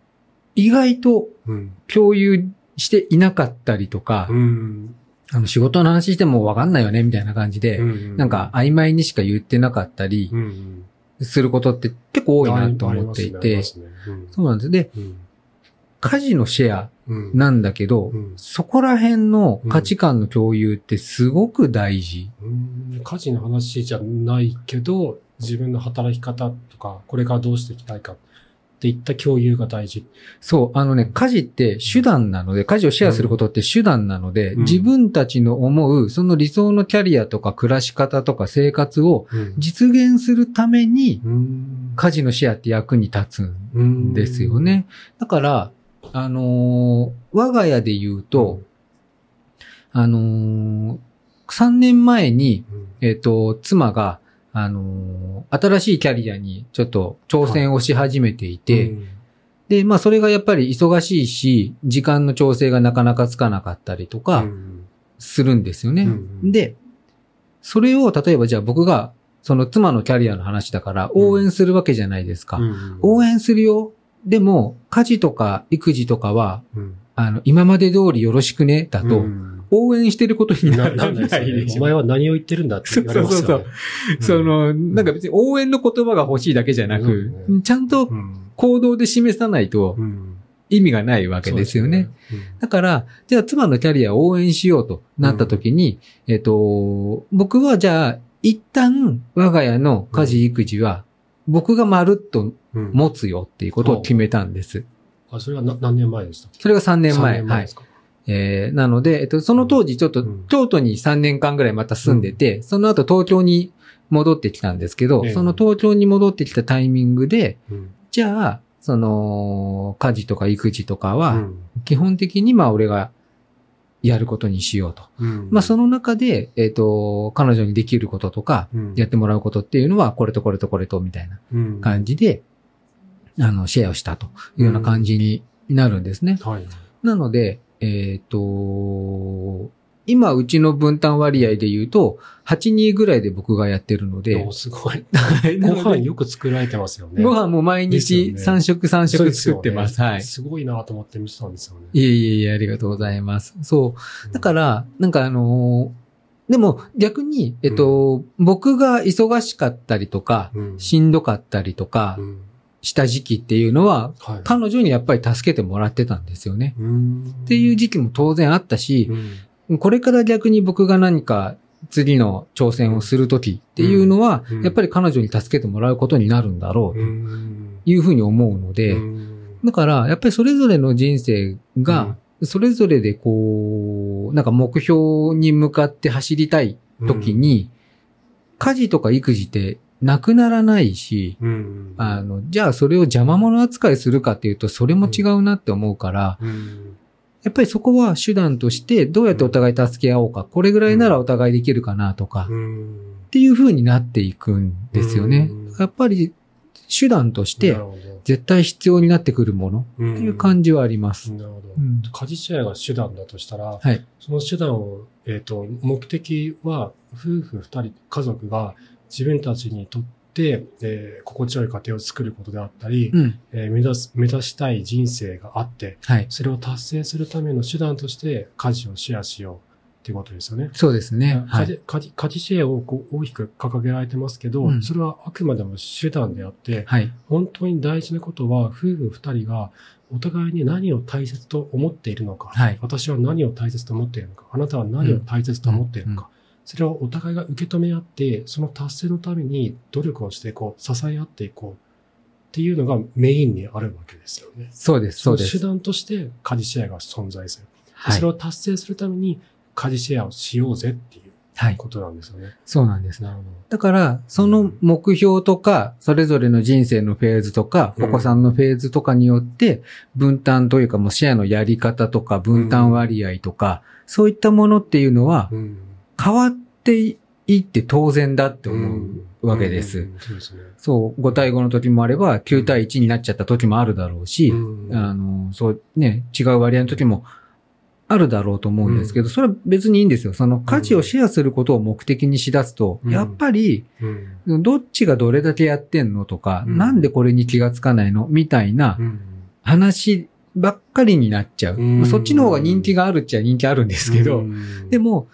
意外とうん。共有していなかったりとか、うん。あの仕事の話してもわかんないよねみたいな感じで、うんなんか、曖昧にしか言ってなかったりうんすることって結構多いなと思っていてねありますね。そうなんです。で、うん。家事のシェアうん。なんだけど、うん。そこら辺の価値観の共有ってすごく大事。うん。家事の話じゃないけど、自分の働き方とか、これからどうしていきたいかっていった共有が大事。そう、あのね、家事って手段なので、家事をシェアすることって手段なので、うん。自分たちの思う、その理想のキャリアとか暮らし方とか生活をうん。実現するために、うん。家事のシェアって役に立つんですよね。だから、あのー我が家で言うと、あのー、3年前に、うん、えっ、と、妻が、あのー新しいキャリアにちょっと挑戦をし始めていて、うんで、まあそれがやっぱり忙しいし、時間の調整がなかなかつかなかったりとかうん。するんですよね。うんで、それを例えばじゃあ僕が、その妻のキャリアの話だから応援するわけじゃないですか。うん。応援するよ。でも、家事とか育児とかは、うん。あの、今まで通りよろしくね、だと、うん応援してることになならないでお前は何を言ってるんだって言われますよね。そうそうその、なんか別に応援の言葉が欲しいだけじゃなく、うん。ちゃんとうん。行動で示さないとうん。意味がないわけですよね。そうですだから、じゃあ妻のキャリアを応援しようとなった時に、えっ、と、僕はじゃあ一旦我が家の家事育児は僕がまるっとうん。持つよっていうことを決めたんです。あ、それはな何年前でしたそれが3年前。3年はいです。か？えーなので、えっと、その当時ちょっとうん。京都に3年間ぐらいまた住んでて、その後東京に戻ってきたんですけど、ええ。その東京に戻ってきたタイミングで、うん。じゃあ、その、家事とか育児とかは、うん。基本的にまあ俺がやることにしようと。うん。まあその中で、えっ、と、彼女にできることとか、うん。やってもらうことっていうのは、これとこれとこれとみたいなうん。感じで、あの、シェアをしたというような感じになるんですね。はい。なので、えっ、と、今、うちの分担割合で言うと、8人ぐらいで僕がやってるのでお、すごい。ごご飯よく作られてますよね。ご飯も毎日ですよね3食3食作ってます。はい。すごいなと思って見てたんですよね。いえいえいえ、ありがとうございます。そう。だから、なんかあのーでも逆に、えっと、僕が忙しかったりとか、うん、しんどかったりとかうんした時期っていうのは、はい。彼女にやっぱり助けてもらってたんですよね。うん。っていう時期も当然あったしう、ん。これから逆に僕が何か次の挑戦をするときっていうのはうん、やっぱり彼女に助けてもらうことになるんだろうとうん。いうふうに思うので、うん。だから、やっぱりそれぞれの人生が、それぞれでこう、なんか目標に向かって走りたい時に、家事とか育児ってなくならないし、うんあの、じゃあそれを邪魔者扱いするかっていうと、それも違うなって思うから、うんやっぱりそこは手段として、どうやってお互い助け合おうか、これぐらいならお互いできるかなとか、っうんていう風になっていくんですよねうん。やっぱり手段として絶対必要になってくるものっっていう感じはあります。なるほど。うん家事シェアが手段だとしたら、はい。その手段を、えっ、と、目的は、夫婦二人、家族が自分たちにとって、えー心地よい家庭を作ることであったり、うん。えー目指す、目指したい人生があって、はい。それを達成するための手段として家事をシェアしようっていうことですよね。そうですね。はい。家事家事家事シェアをこう大きく掲げられてますけど、うんそれはあくまでも手段であって、はい。本当に大事なことは、夫婦二人がお互いに何を大切と思っているのか、はい私は何を大切と思っているのか、あなたは何を大切と思っているのか、それをお互いが受け止め合って、その達成のために努力をしていこう、支え合っていこうっていうのがメインにあるわけですよね。そうです、そうです。の手段として家事シェアが存在する。はいそれ。を達成するために家事シェアをしようぜっていうはい。ことなんですよね。そうなんです。なるほだから、その目標とか、それぞれの人生のフェーズとか、うんお子さんのフェーズとかによって、分担というかもうシェアのやり方とか、分担割合とか、そういったものっていうのはど。うん。変わっていって当然だって思うわけです。うんそうですね。そう、5対5の時もあれば、9対1になっちゃった時もあるだろうし、うん。あの、そうね、違う割合の時もあるだろうと思うんですけど、うん。それは別にいいんですよ。その価値をシェアすることを目的にしだすと、うん。やっぱり、うん。どっちがどれだけやってんのとか、うん。なんでこれに気がつかないの？みたいなうん。話ばっかりになっちゃう。そっちの方が人気があるっちゃ人気あるんですけど、うん。でも、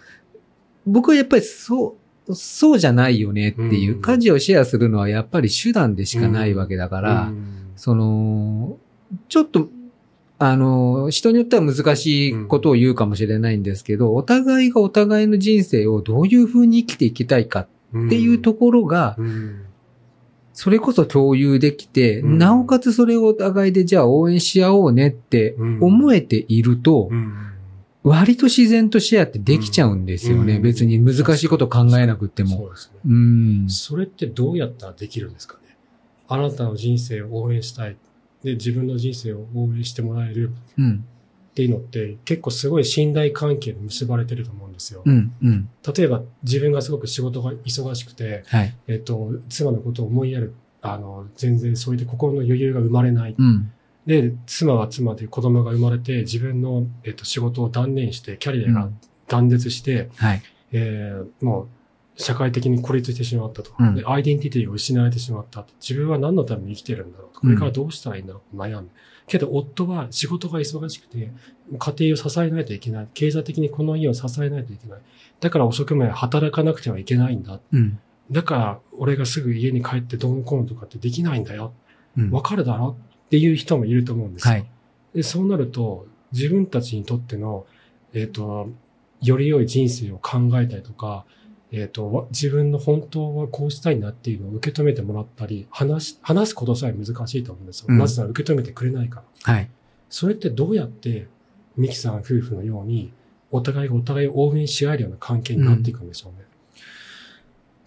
僕はやっぱりそう、そうじゃないよねっていう、うん。価値をシェアするのはやっぱり手段でしかないわけだから、うん。その、ちょっと、あの、人によっては難しいことを言うかもしれないんですけど、お互いがお互いの人生をどういうふうに生きていきたいかっていうところが、うん。それこそ共有できて、うん。なおかつそれをお互いでじゃあ応援し合おうねって思えていると、うん割と自然とシェアってできちゃうんですよね。うん別に難しいこと考えなくっても。そうですね。うん。それってどうやったらできるんですかね？あなたの人生を応援したい。で、自分の人生を応援してもらえるうん。っていうのって結構すごい信頼関係で結ばれてると思うんですよ。うん。うん。例えば自分がすごく仕事が忙しくて、はい。えっと、妻のことを思いやる、あの、全然そういった心の余裕が生まれない。うん。で、妻は妻で子供が生まれて、自分の、えっと、仕事を断念して、キャリアが断絶して、はい。えーもう、社会的に孤立してしまったと、うんで。アイデンティティが失われてしまったと。自分は何のために生きてるんだろうと。これからどうしたらいいんだろうと悩む。けど、夫は仕事が忙しくて、家庭を支えないといけない。経済的にこの家を支えないといけない。だから遅くまで働かなくてはいけないんだ。うん。だから、俺がすぐ家に帰ってどうのこうのとかってできないんだよ。うん。わかるだろっていう人もいると思うんですよ。はい。で、そうなると、自分たちにとっての、えっ、と、より良い人生を考えたりとか、えっ、と、わ自分の本当はこうしたいなっていうのを受け止めてもらったり、話し、話すことさえ難しいと思うんですよ。うんなぜなら受け止めてくれないから。はい。それってどうやって、ミキさん夫婦のように、お互いがお互いを応援し合えるような関係になっていくんでしょうね。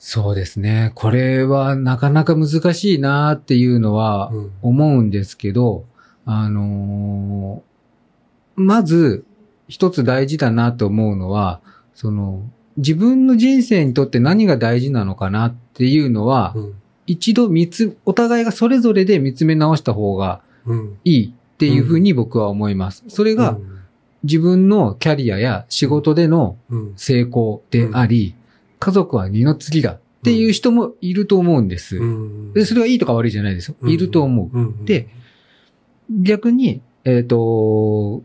そうですね。これはなかなか難しいなっていうのはうん思うんですけど、あのーまず一つ大事だなと思うのは、その、自分の人生にとって何が大事なのかなっていうのは、うん。一度見つ、お互いがそれぞれで見つめ直した方がうん。いいっていうふうに僕は思います。それが自分のキャリアや仕事でのうん、成功であり、家族は二の次だっていう人もいると思うんです。うん。で、それはいいとか悪いじゃないですよ。いると思う。うん。で、逆に、えっ、と、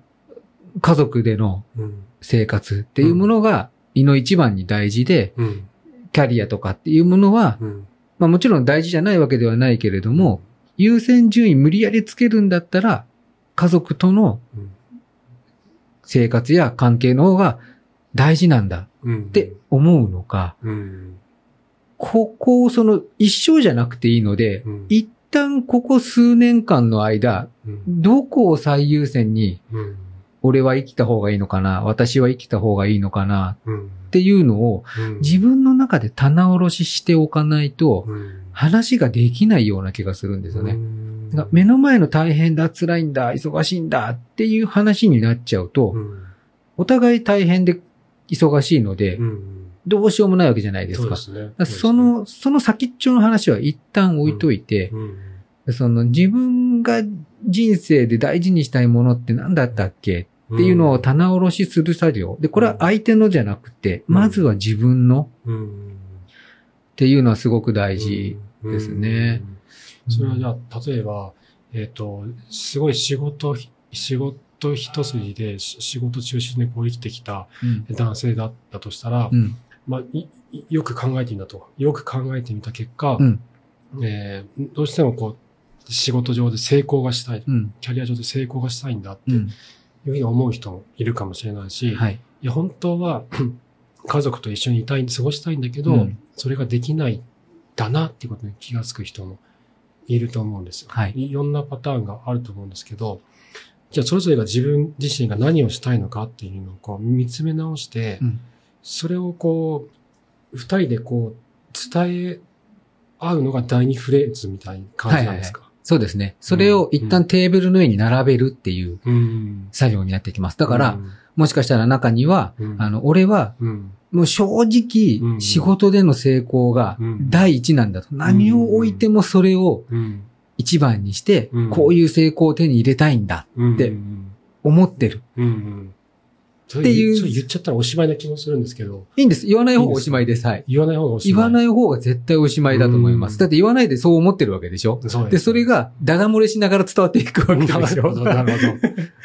家族でのうん。生活っていうものが、胃の一番に大事で、うん。キャリアとかっていうものは、うん。まあもちろん大事じゃないわけではないけれども、優先順位無理やりつけるんだったら、家族とのうん、生活や関係の方が大事なんだうん。って思うのか、うん。ここをその一生じゃなくていいので、うん一旦ここ数年間の間、うん。どこを最優先にうん。俺は生きた方がいいのかな私は生きた方がいいのかなうん。っていうのをうん自分の中で棚卸ししておかないとうん話ができないような気がするんですよね。目の前の大変だ、辛いんだ、忙しいんだっていう話になっちゃうと、うんお互い大変で忙しいのでう、ん。どうしようもないわけじゃないですか。その、その先っちょの話は一旦置いといて、うん、その自分が人生で大事にしたいものって何だったっけっていうのを棚卸しする作業。で、これは相手のじゃなくて、うんまずは自分のうん、っていうのはすごく大事。ですねうん。それはじゃあ、例えば、えっ、と、すごい仕事、仕事一筋で、し仕事中心でこう生きてきたうん。男性だったとしたら、うん。まあ、よく考えてみたと。よく考えてみた結果、うん。えーどうしてもこう、仕事上で成功がしたい、うん。キャリア上で成功がしたいんだっていううん。ふうに思う人もいるかもしれないし、はい。いや、本当は 家族と一緒にいたい、過ごしたいんだけど、うんそれができないんだなっていうことに気がつく人もいると思うんですよ。はいいろんなパターンがあると思うんですけど、じゃあそれぞれが自分自身が何をしたいのかっていうのをこう見つめ直して、うんそれをこう、二人でこう、伝え合うのが第二フレーズみたいな感じなんですか？そうですね。それを一旦テーブルの上に並べるっていううん。作業になってきます。だから、うん、もしかしたら中には、うんあの、俺は、うん、もう正うん直、仕事での成功がうん第一なんだと。何を置いてもそれをうん、一番にしてうん、こういう成功を手に入れたいんだうん。でうん思ってる。っていう言っちゃったらおしまいな気もするんですけど、いいんです。言わない方がおしまいです。はい。言わない方がおしまい。。言わないい方が絶対おしまいだと思います。うんだって言わないでそう思ってるわけでしょ？そうで、それ、が、ダダ漏れしながら伝わっていくわけでなしょ？るほど、なるほど。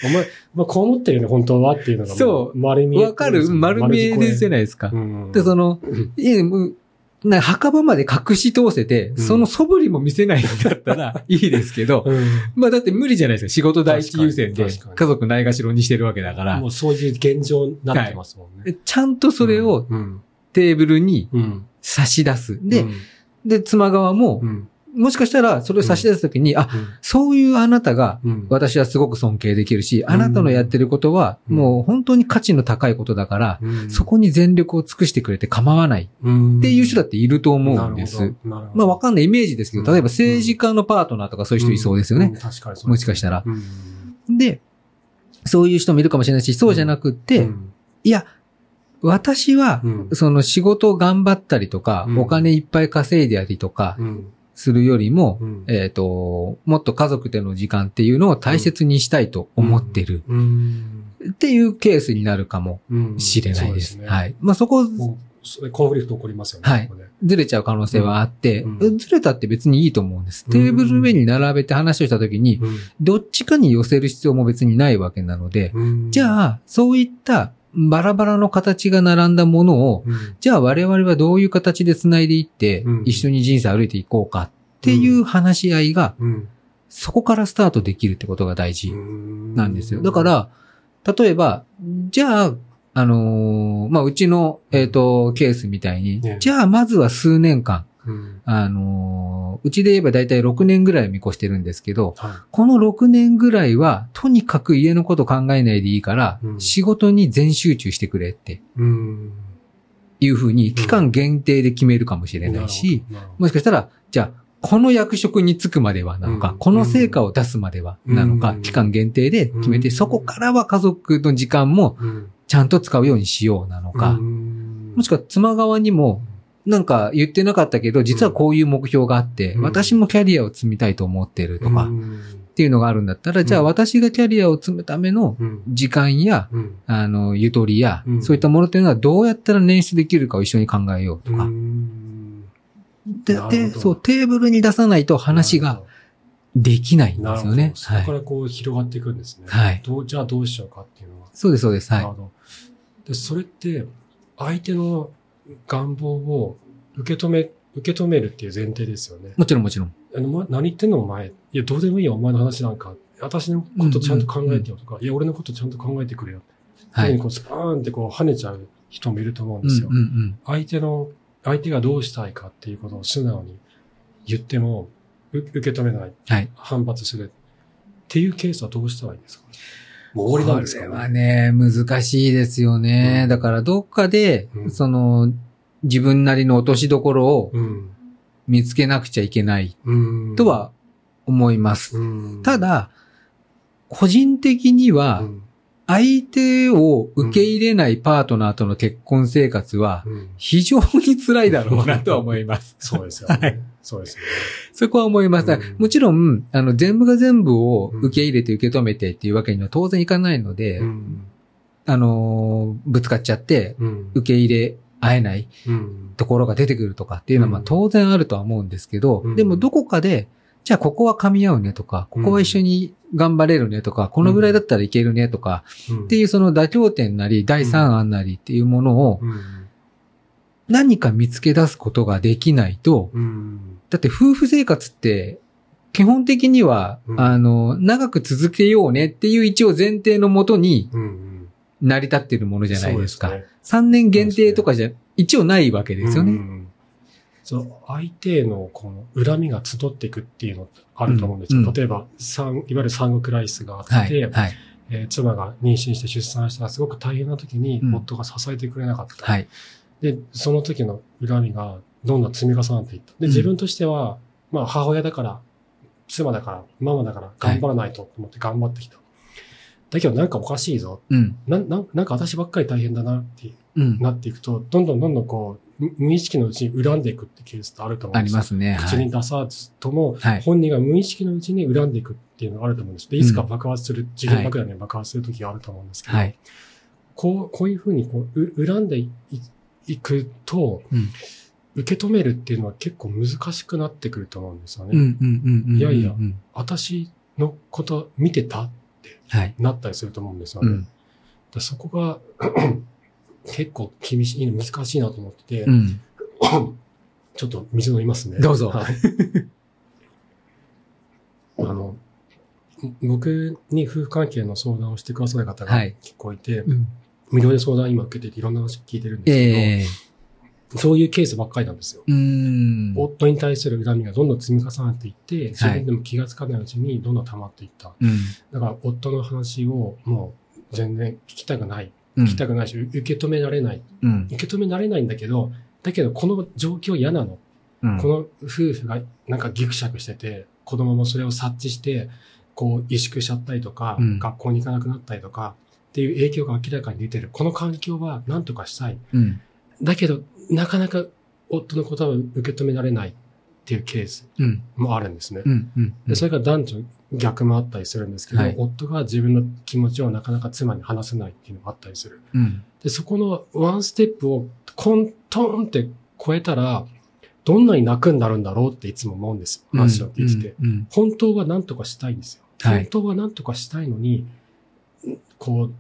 お前、まあ、こう思ってるよね、本当はっていうのがも。そう丸見え。わかる丸見えですじゃないですか。うん。で、その、いな墓場まで隠し通せて、んその素振りも見せないんだったら いいですけど、うん、まあだって無理じゃないですか。仕事第一優先で家族ないがしろにしてるわけだからも、うそういう現状になってますもんね。でちゃんとそれをうん、テーブルにうん。差し出す。でう、ん、で、妻側もう、ん、もしかしたらそれを差し出すときに、あ、そういうあなたがうん、私はすごく尊敬できるし、あなたのやってることはうん。もう本当に価値の高いことだから、うん。そこに全力を尽くしてくれて構わないうん。っていう人だっていると思うんです。。まあわかんないイメージですけど、例えば政治家のパートナーとかそういう人いそうですよね。ん。確かにそうもしかしたら。うん。で、そういう人もいるかもしれないし、そうじゃなくって、うん。いや、私はう、ん。その仕事を頑張ったりとか、うん。お金いっぱい稼いでやりとかうんするよりも、うん。えっ、と、もっと家族での時間っていうのを大切にしたいと思ってる。うん。っていうケースになるかもうん。しれないです。そうね。はい。まあそこ、コンフリクト起こりますよね。はい。ここで。ずれちゃう可能性はあって、うん。うんずれたって別にいいと思うんです。うん。テーブルの上に並べて話をしたときに、うん。どっちかに寄せる必要も別にないわけなので、うん。じゃあ、そういったバラバラの形が並んだものを、うん。じゃあ我々はどういう形で繋いでいってうん、一緒に人生歩いていこうかっていう話し合いが、うん。そこからスタートできるってことが大事うん。なんですよ。だか、ら、例えば、じゃあ、あのーまあ、うちの、えっ、と、ケースみたいに、ね。じゃあまずは数年間、うん。あのーうちで言えばだいたい6年ぐらい見越してるんですけど、はこの6年ぐらいは、とにかく家のこと考えないでいいから、うん仕事に全集中してくれってい。うん。いうふうに、期間限定で決めるかもしれないし、なるほど、もしかしたら、じゃあ、この役職に就くまではなのか、うんこの成果を出すまではなのか、うん期間限定で決めて、うんそこからは家族の時間もうん。ちゃんと使うようにしようなのか、うんもしくは妻側にも、なんか言ってなかったけど、実はこういう目標があって、うん私もキャリアを積みたいと思ってるとか、っうんていうのがあるんだったら、じゃあ私がキャリアを積むためのうん。時間や、うん。あの、ゆとりや、うんそういったものっていうのはどうやったら捻出できるかを一緒に考えようとか。うんでで、そう、テーブルに出さないと話ができないん。ですよね。そこはい。からこう広がっていくんですね。はいどうじゃあどうしようかっていうのは。そうです、そうです。はない。で、それって、相手の願望を受け止め、受け止めるっていう前提ですよね。もちろん、もちろん。あの、ま、何言ってんのお前。いや、どうでもいいよ、お前の話なんか。私のことちゃんと考えてよとか、いや、俺のことちゃんと考えてくれよ。はい。こうスパーンってこう跳ねちゃう人もいると思うんですよ。うんうんうん。相手の、相手がどうしたいかっていうことを素直に言っても、う受け止めない、はい。反発するっていうケースはどうしたらいいんですか？もう終わりなんですか？これはね、難しいですよね。うんだからどっかで、うんその、自分なりの落としどころをうん。見つけなくちゃいけないうん。とは思います。うん、ただ、個人的にうは、ん、相手を受け入れないパートナーとの結婚生活は、うん。非常に辛いだろうなとは思います。そうですよね。はいそうですよね。そこは思います。うんもちろん、あの、全部が全部を受け入れて受け止めてっていうわけには当然いかないので、うん。あのーぶつかっちゃって、うん。受け入れ合えないうん。ところが出てくるとかっていうのはまあうん当然あるとは思うんですけど、うんでもどこかで、じゃあここは噛み合うねとか、ここは一緒に頑張れるねとか、このぐらいだったらいけるねとか、うんっていうその妥協点なり、第三案なりっていうものをうん。何か見つけ出すことができないと、うん。だって夫婦生活って、基本的には、うんあの、長く続けようねっていう一応前提のもとにうん。成り立ってるものじゃないですか。そうね3年限定とかじゃ、一応ないわけですよね。うんその相手へのこの恨みが集っていくっていうのあると思うんですよ。うんうん例えば、産いわゆる産後クライスがあって、はい。はい。えー妻が妊娠して出産したらすごく大変な時にうん夫が支えてくれなかった。はい。で、その時の恨みがどんどん積み重なっていった。で、うん自分としては、まあ母親だから、妻だから、ママだから頑張らないとと思って頑張ってきた。だけどなんかおかしいぞ。うん。な、ななんか私ばっかり大変だなってうん。なっていくと、どんどんどんどんこう、無無意識のうちに恨んでいくってケースってあると思うあんですよ。りますね。はい。口に出さずとも、はい本人が無意識のうちに恨んでいくっていうのがあると思うんです。で、いつか爆発する、次元爆弾に爆発する時があると思うんですけど、はい。こう、こういうふうにこう、う恨んでいいくと、うん受け止めるっていうのは結構難しくなってくると思うんですよね。いやいやうん私のこと見てたはい。なったりすると思うんですよね。うん。でそこが結構厳しい、難しいなと思ってて、うん。ちょっと水飲みますね。どうぞはい。あの、僕に夫婦関係の相談をしてくださる方がはい結構いて、うん無料で相談今受けていていろんな話聞いてるんですけど、ええ。そういうケースばっかりなんですよ。夫に対する恨みがどんどん積み重なっていって、自分でも気がつかないうちにどんどん溜まっていった。うん。だから夫の話をもう全然聞きたくない。うん聞きたくないし、受け止められない。うん。受け止められないんだけど、だけどこの状況嫌なの。うんこの夫婦がなんかギクシャクしてて、子供もそれを察知して、こう萎縮しちゃったりとか、うん学校に行かなくなったりとか、っていう影響が明らかに出てる。この環境は何とかしたい。うん。だけど、なかなか夫のことを受け止められないっていうケースうん。もあるんですね。うん。うん。でそれが男女逆もあったりするんですけど、はい夫が自分の気持ちをなかなか妻に話せないっていうのがあったりする。うん。で、そこのワンステップをコントンって超えたら、どんなに楽になるんだろうっていつも思うんですよ。話を聞いてて。うん。本当は何とかしたいんですよ。はい本当は何とかしたいのに、こう、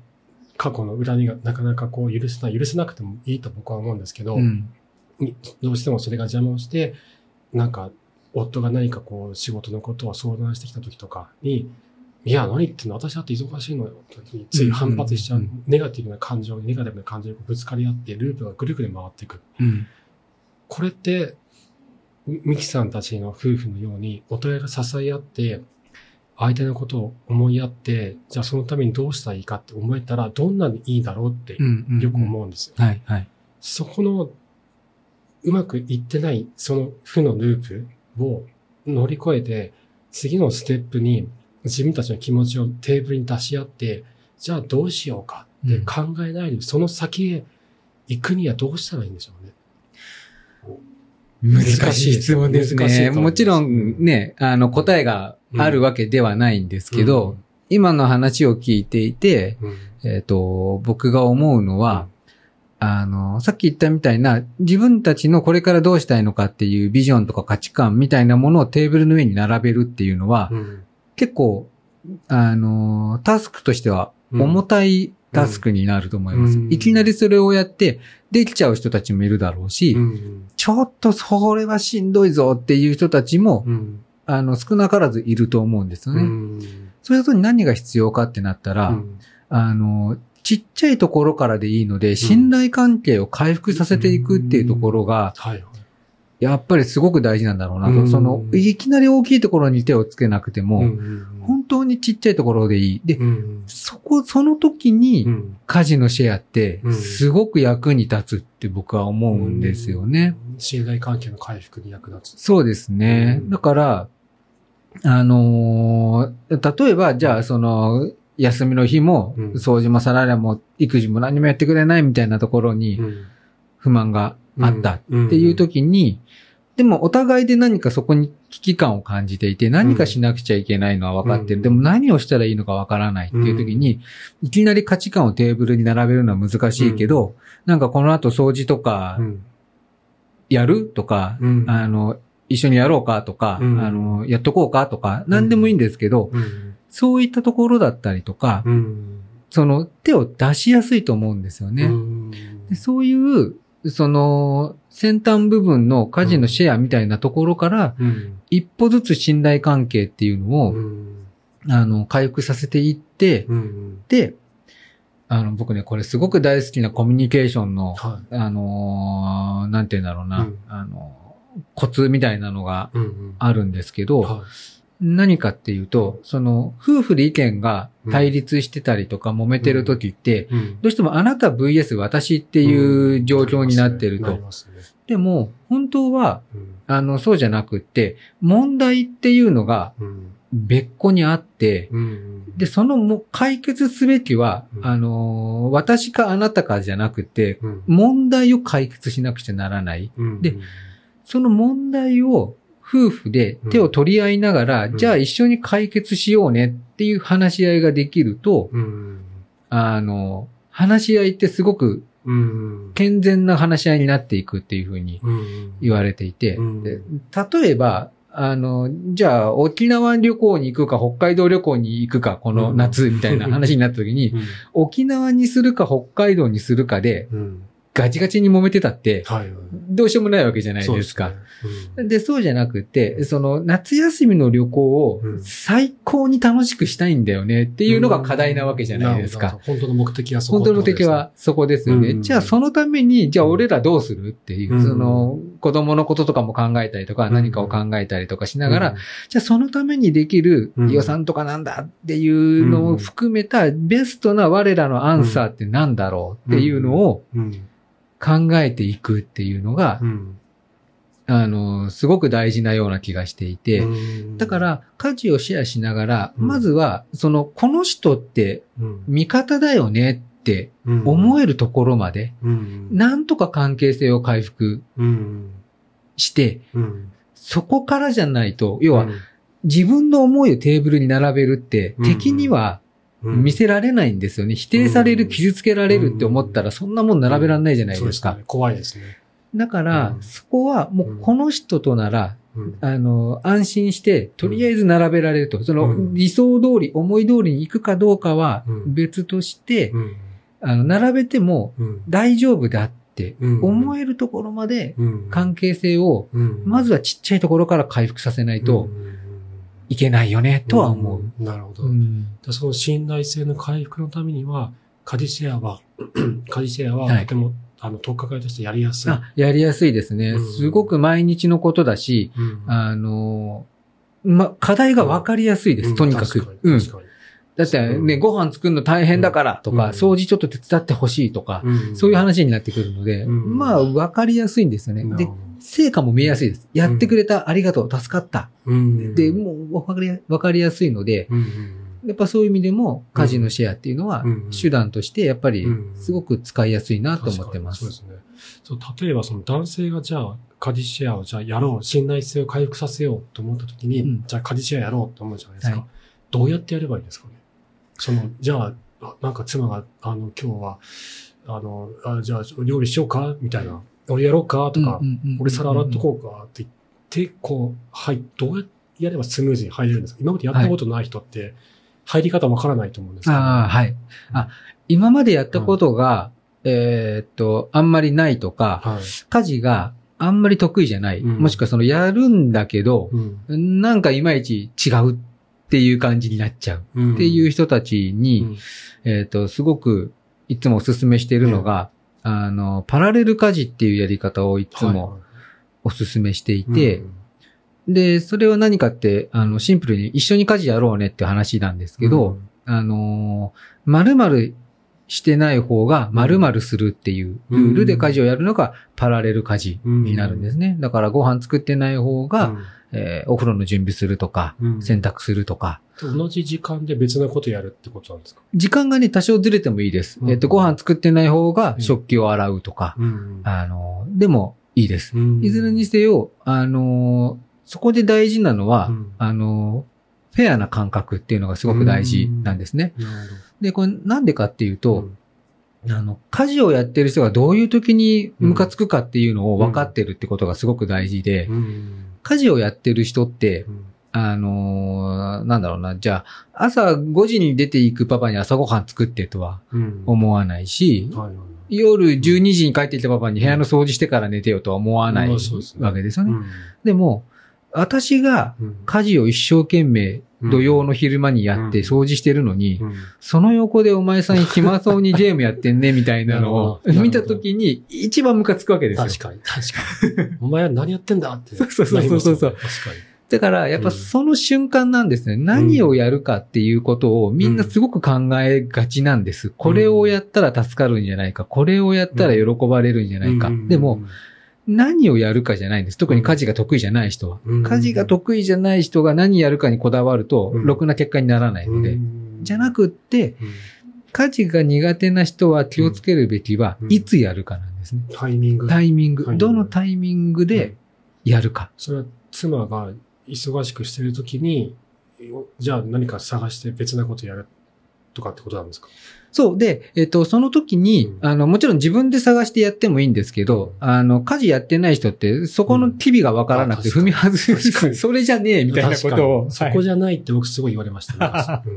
過去の恨みがなかなかこう許せない、許せなくてもいいと僕は思うんですけど、うん。にどうしてもそれが邪魔をして、なんか、夫が何かこう仕事のことを相談してきた時とかに、いや、何言ってんの？私だって忙しいのよ。つい反発しちゃう、ネガティブな感情にネガティブな感情にぶつかり合って、ループがぐるぐる回っていく。うん。これって、ミミキさんたちの夫婦のように、お互いが支え合って、相手のことを思いやって、じゃあそのためにどうしたらいいかって思えたら、どんなにいいだろうってよく思うんですよ。はい、はい。そこの、うまくいってない、その負のループを乗り越えて、次のステップに自分たちの気持ちをテーブルに出し合って、じゃあどうしようかって考えないで、その先へ行くにはどうしたらいいんでしょうね。難しい質問ですね。もちろんね、あの答えがあるわけではないんですけど、今の話を聞いていて、うん、えっ、と、僕が思うのは、あの、さっき言ったみたいな、自分たちのこれからどうしたいのかっていうビジョンとか価値観みたいなものをテーブルの上に並べるっていうのは、うん。結構、あの、タスクとしては重たいタスクになると思います。うん。いきなりそれをやって、できちゃう人たちもいるだろうし、うん。ちょっとそれはしんどいぞっていう人たちも、うん。あの、少なからずいると思うんですよね。うん。そういうことに何が必要かってなったら、うん。あの、ちっちゃいところからでいいので、信頼関係を回復させていくっていうところが。やっぱりすごく大事なんだろうなと。うんその、いきなり大きいところに手をつけなくても、うん本当にちっちゃいところでいい。で、うんそこ、その時うに、ん家事のシェアってう、んすごく役に立つって僕は思うんですよね。うん。信頼関係の回復に役立つ。そうですね。うんだから、あのー例えば、じゃあ、その、休みの日も、うん。掃除も皿洗いも育児も何もやってくれないみたいなところにうん。不満があったっっていう時に、でもお互いで何かそこに危機感を感じていて、何かしなくちゃいけないのは分かってる。うん。でも何をしたらいいのか分からないっていう時に、いきなり価値観をテーブルに並べるのは難しいけど、なんかこの後掃除とかうん。やるとか、うん。あの、一緒にやろうかとか、うん。あの、やっとこうかとか、何でもいいんですけど、うんそういったところだったりとか、うんその手を出しやすいと思うんですよね。うん。でそういう、その、先端部分の家事のシェアみたいなところから、うん。一歩ずつ信頼関係っていうのを、うん。あの、回復させていって、うん。で、あの、僕ね、これすごく大好きなコミュニケーションの、はあのーなんて言うんだろうな、うん。あの、コツみたいなのがい。うん。あるんですけど、は何かっていうと、その、夫婦で意見が対立してたりとか揉めてる時って、いうん。どうしてもあなた VS 私っていう状況になってると。なりますねでも、本当は、うん。あの、そうじゃなくって、問題っていうのがうん。別個にあって、うんで、そのも解決すべきは、うん。あのー、私かあなたかじゃなくて、うん。問題を解決しなくちゃならない。うん。でその問題を夫婦で手を取り合いながら、うん。じゃあ一緒に解決しようねっていう話し合いができると、うん。あの、話し合いってすごくうん。健全な話し合いになっていくっていうふうにうん。言われていて、例えば、あの、じゃあ沖縄旅行に行くか北海道旅行に行くかこの夏みたいな話になった時に、うん。沖縄にするか北海道にするかでうんガチガチに揉めてたって、どうしようもないわけじゃないですか。で、そうじゃなくて、その夏休みの旅行をうん。最高に楽しくしたいんだよねっていうのが課題なわけじゃないですか。本当の目的はそこ本当の目的はそこですよね。うん。じゃあそのために、じゃあ俺らどうするっていう、うん。その子供のこととかも考えたりとか、うん。何かを考えたりとかしながら、うん。じゃあそのためにできるうん。予算とかなんだっていうのを含めたベストな我らのアンサーってなんだろうっていうのをうん考えていくっていうのがう、んあの、すごく大事なような気がしていて、うん。だから、家事をシェアしながら、うん。まずは、その、この人ってうん。味方だよねってうん。思えるところまで、うん。なんとか関係性を回復うん。して、うん。そこからじゃないと、要はうん。自分の思いをテーブルに並べるってうん。敵にはうん見せられないんですよね。否定される、傷つけられるって思ったらそんなもん並べられないじゃないですか。怖いですね。だからう、ん。そこはもうこの人となら、うん。あの、安心して、とりあえず並べられると。そのうん。理想通り、思い通りに行くかどうかはうん。別として、うん。あの、並べてもうん。大丈夫だってうん。思えるところまでうん。関係性を、うん。まずはちっちゃいところから回復させないと、うんいけないよね、とは思う。んなるほど。うんでその信頼性の回復のためには、カジシェアは、カジシェアははいとても、あの、特化会としてやりやすい。あやりやすいですね。うんすごく毎日のことだし、うんあの、ま、課題が分かりやすいです、うんとにかく。確かうん。に確かにだってね、うんご飯作るの大変だからとか、うん掃除ちょっと手伝ってほしいとか、うんそういう話になってくるので、うんまあ、分かりやすいんですよね。で成果も見えやすいです。やってくれた、ありがとう、助かった。うんで、もう分かりや、分かりやすいので、うんうんやっぱそういう意味でも、家事のシェアっていうのはうん、手段として、やっぱりうん、すごく使いやすいなと思ってます。確かにそうですね。そう、例えばその男性がじゃあ、カジシェアをじゃあやろう、信頼性を回復させようと思った時に、うんじゃあカジシェアやろうと思うじゃないですか。はいどうやってやればいいんですかね？その、じゃあ、あなんか妻が、あの、今日は、あの、あじゃあ料理しようか？みたいな。俺やろうかとか、うんうんうんうん俺皿洗っとこうかって言って、こう、はい、どうややればスムーズに入れるんですか？今までやったことない人って、入り方わからないと思うんですけど。ああ、はい。あ、今までやったことが、えーっと、あんまりないとか、はい。家事があんまり得意じゃない。うんもしくはそのやるんだけど、うん。なんかいまいち違うっていう感じになっちゃううんっていう人たちに、うんえーっと、すごくいつもお勧めしているのが、あの、パラレル家事っていうやり方をいつもお勧めしていて、で、それは何かって、あの、シンプルに一緒に家事やろうねって話なんですけど、、あのー、〇〇してない方が〇〇するっていうルールで家事をやるのがパラレル家事になるんですね。だからご飯作ってない方が、うんえーお風呂の準備するとか、うん。洗濯するとか、同じ時間で別なことやるってことなんですか？時間がね、多少ずれてもいいです。うん。えっと、ご飯作ってない方が食器を洗うとか、うんあのー、でもいいです。うん。いずれにせよ、あのーそこで大事なのは、うん。あのーフェアな感覚っていうのがすごく大事なんですね。なるで、これなんでかっていうと、あの、家事をやってる人がどういう時にムカつくかっていうのを分かってるってことがすごく大事で、うん家事をやってる人ってう、ん。あのーなんだろうな、じゃあ、朝5時に出ていくパパに朝ごはん作ってとはうん。思わないし、はいはいはい。夜12時に帰ってきたパパに部屋の掃除してから寝てよとは思わないわけですよね。うん。でも、私がうん。家事を一生懸命土曜の昼間にやってうん掃除してるのに、うんその横でお前さん暇そうにゲームやってんね、みたいなのを 見たときに一番ムカつくわけですよ。確かに、確かに。お前は何やってんだって。そうそうそうそうそう確かに。だから、やっぱその瞬間なんですね。何をやるかっていうことをみんなすごく考えがちなんです。これをやったら助かるんじゃないか。これをやったら喜ばれるんじゃないか。うんでも、、何をやるかじゃないんです。特に家事が得意じゃない人は。うん家事が得意じゃない人が何やるかにこだわると、うんろくな結果にならないので。じゃなくって、うん家事が苦手な人は気をつけるべきはう、んいつやるかなんですね。タイミング。タイミングはい。どのタイミングでやるか。それは妻が忙しくしてるときに、じゃあ何か探して別なことやるとかってことなんですか？そう。で、えっと、その時に、うんあの、もちろん自分で探してやってもいいんですけど、あの、家事やってない人って、そこの機微がわからなくてうん踏み外す。それじゃねえ、みたいなことを。そこはいじゃないって僕すごい言われました そこ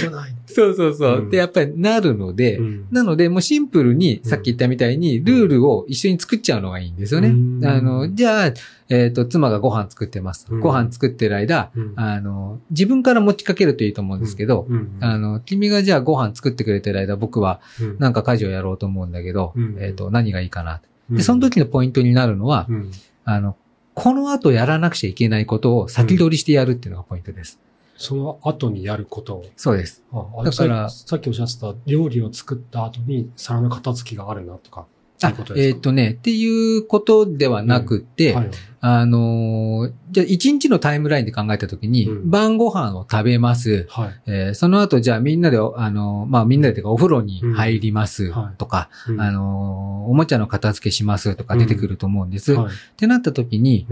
じゃない。そうそうそう。う。ん。で、やっぱりなるので、うん。なので、もうシンプルに、うん。さっき言ったみたいに、ルールを一緒に作っちゃうのがいいんですよね。うん。あの、じゃあ、えっ、と、妻がご飯作ってます。うん。ご飯作ってる間、うん。あの、自分から持ちかけるといいと思うんですけど、うん。あの、君がじゃあご飯作ってくれてる間、僕はうん。なんか家事をやろうと思うんだけど、うん。えっ、と、何がいいかな。うん。で、その時のポイントになるのは、うん。あの、この後やらなくちゃいけないことを先取りしてやるっていうのがポイントです。その後にやることを。そうです。ああだからささっきおっしゃってた料理を作った後に皿の片付きがあるなとか。あいうこと、ですか？えっ、とね、っていうことではなくって、はいあのーじゃあ一日のタイムラインで考えたときに、うん晩ご飯を食べます。はい。えーその後、じゃあみんなで、あのーまあみんなでかお風呂に入りますうんはいとか、うんあのーおもちゃの片付けしますとか出てくると思うんです。はいってなったときに、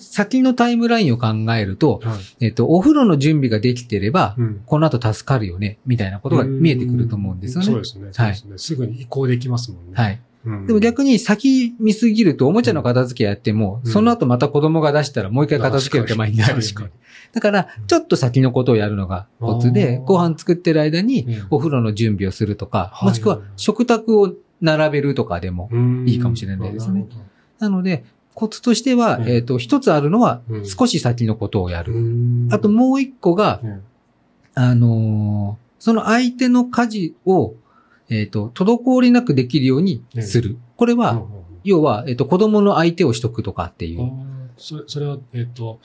先のタイムラインを考えると、はいえっ、と、お風呂の準備ができてれば、うんこの後助かるよね、みたいなことが見えてくると思うんですよね。そうですね。そうですね。すぐに移行できますもんね。はい。うんでも逆に先見すぎるとおもちゃの片付けやっても、うんその後また子供が出したらもう一回片付ける手間になる、確かに。だから、ちょっと先のことをやるのがコツでご飯作ってる間にうんお風呂の準備をするとか、はいもしくは食卓を並べるとかでも、うんいいかもしれないですね。なので、コツとしては、うん。えっ、と、一つあるのはう、ん。少し先のことをやる。うん。あともう一個が、うん。あのーその相手の家事を、えっ、と、滞りなくできるようにする。これは、要は、えっ、と、子供の相手をしとくとかっていう。それそれは、えっ、と、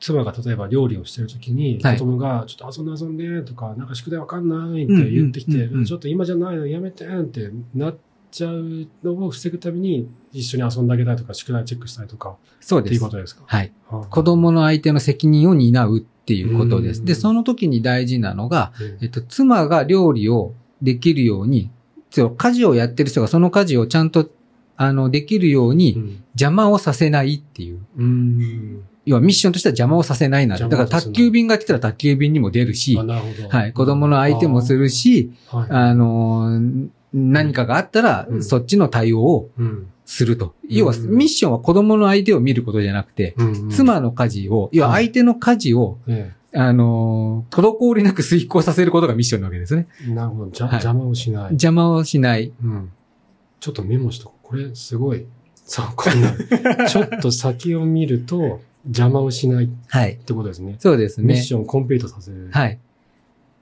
妻が例えば料理をしてるときに、はい。子供が、ちょっと遊んで遊んでとか、なんか宿題わかんないって言ってきて、ちょっと今じゃないのやめてってなっちゃうのを防ぐために、一緒に遊んであげたりとか、宿題チェックしたりとか、そうですっていうこ。とですか？はい。あー子供の相手の責任を担うっていうことです。うんで、その時に大事なのが、うんえっと、妻が料理をできるように、そう家事をやってる人がその家事をちゃんと、あの、できるようにうん邪魔をさせないっていう。うん。要はミッションとしては邪魔をさせないなる。だから宅急便が来たら宅急便にも出るしるほど。はい、子供の相手もするし、あー、はいあのー何かがあったらう、んそっちの対応をうんすると。要は、うんミッションは子供の相手を見ることじゃなくて、うんうん妻の家事を、要は相手の家事を、えあのー滞りなく遂行させることがミッションなわけですね。えなるほど。邪魔をしない。邪魔をしない。うん。ちょっとメモしとこう。これ、すごい参考になる。ちょっと先を見ると、邪魔をしないっはい。てことですね。そうですね。ミッションをコンプリートさせる。はい。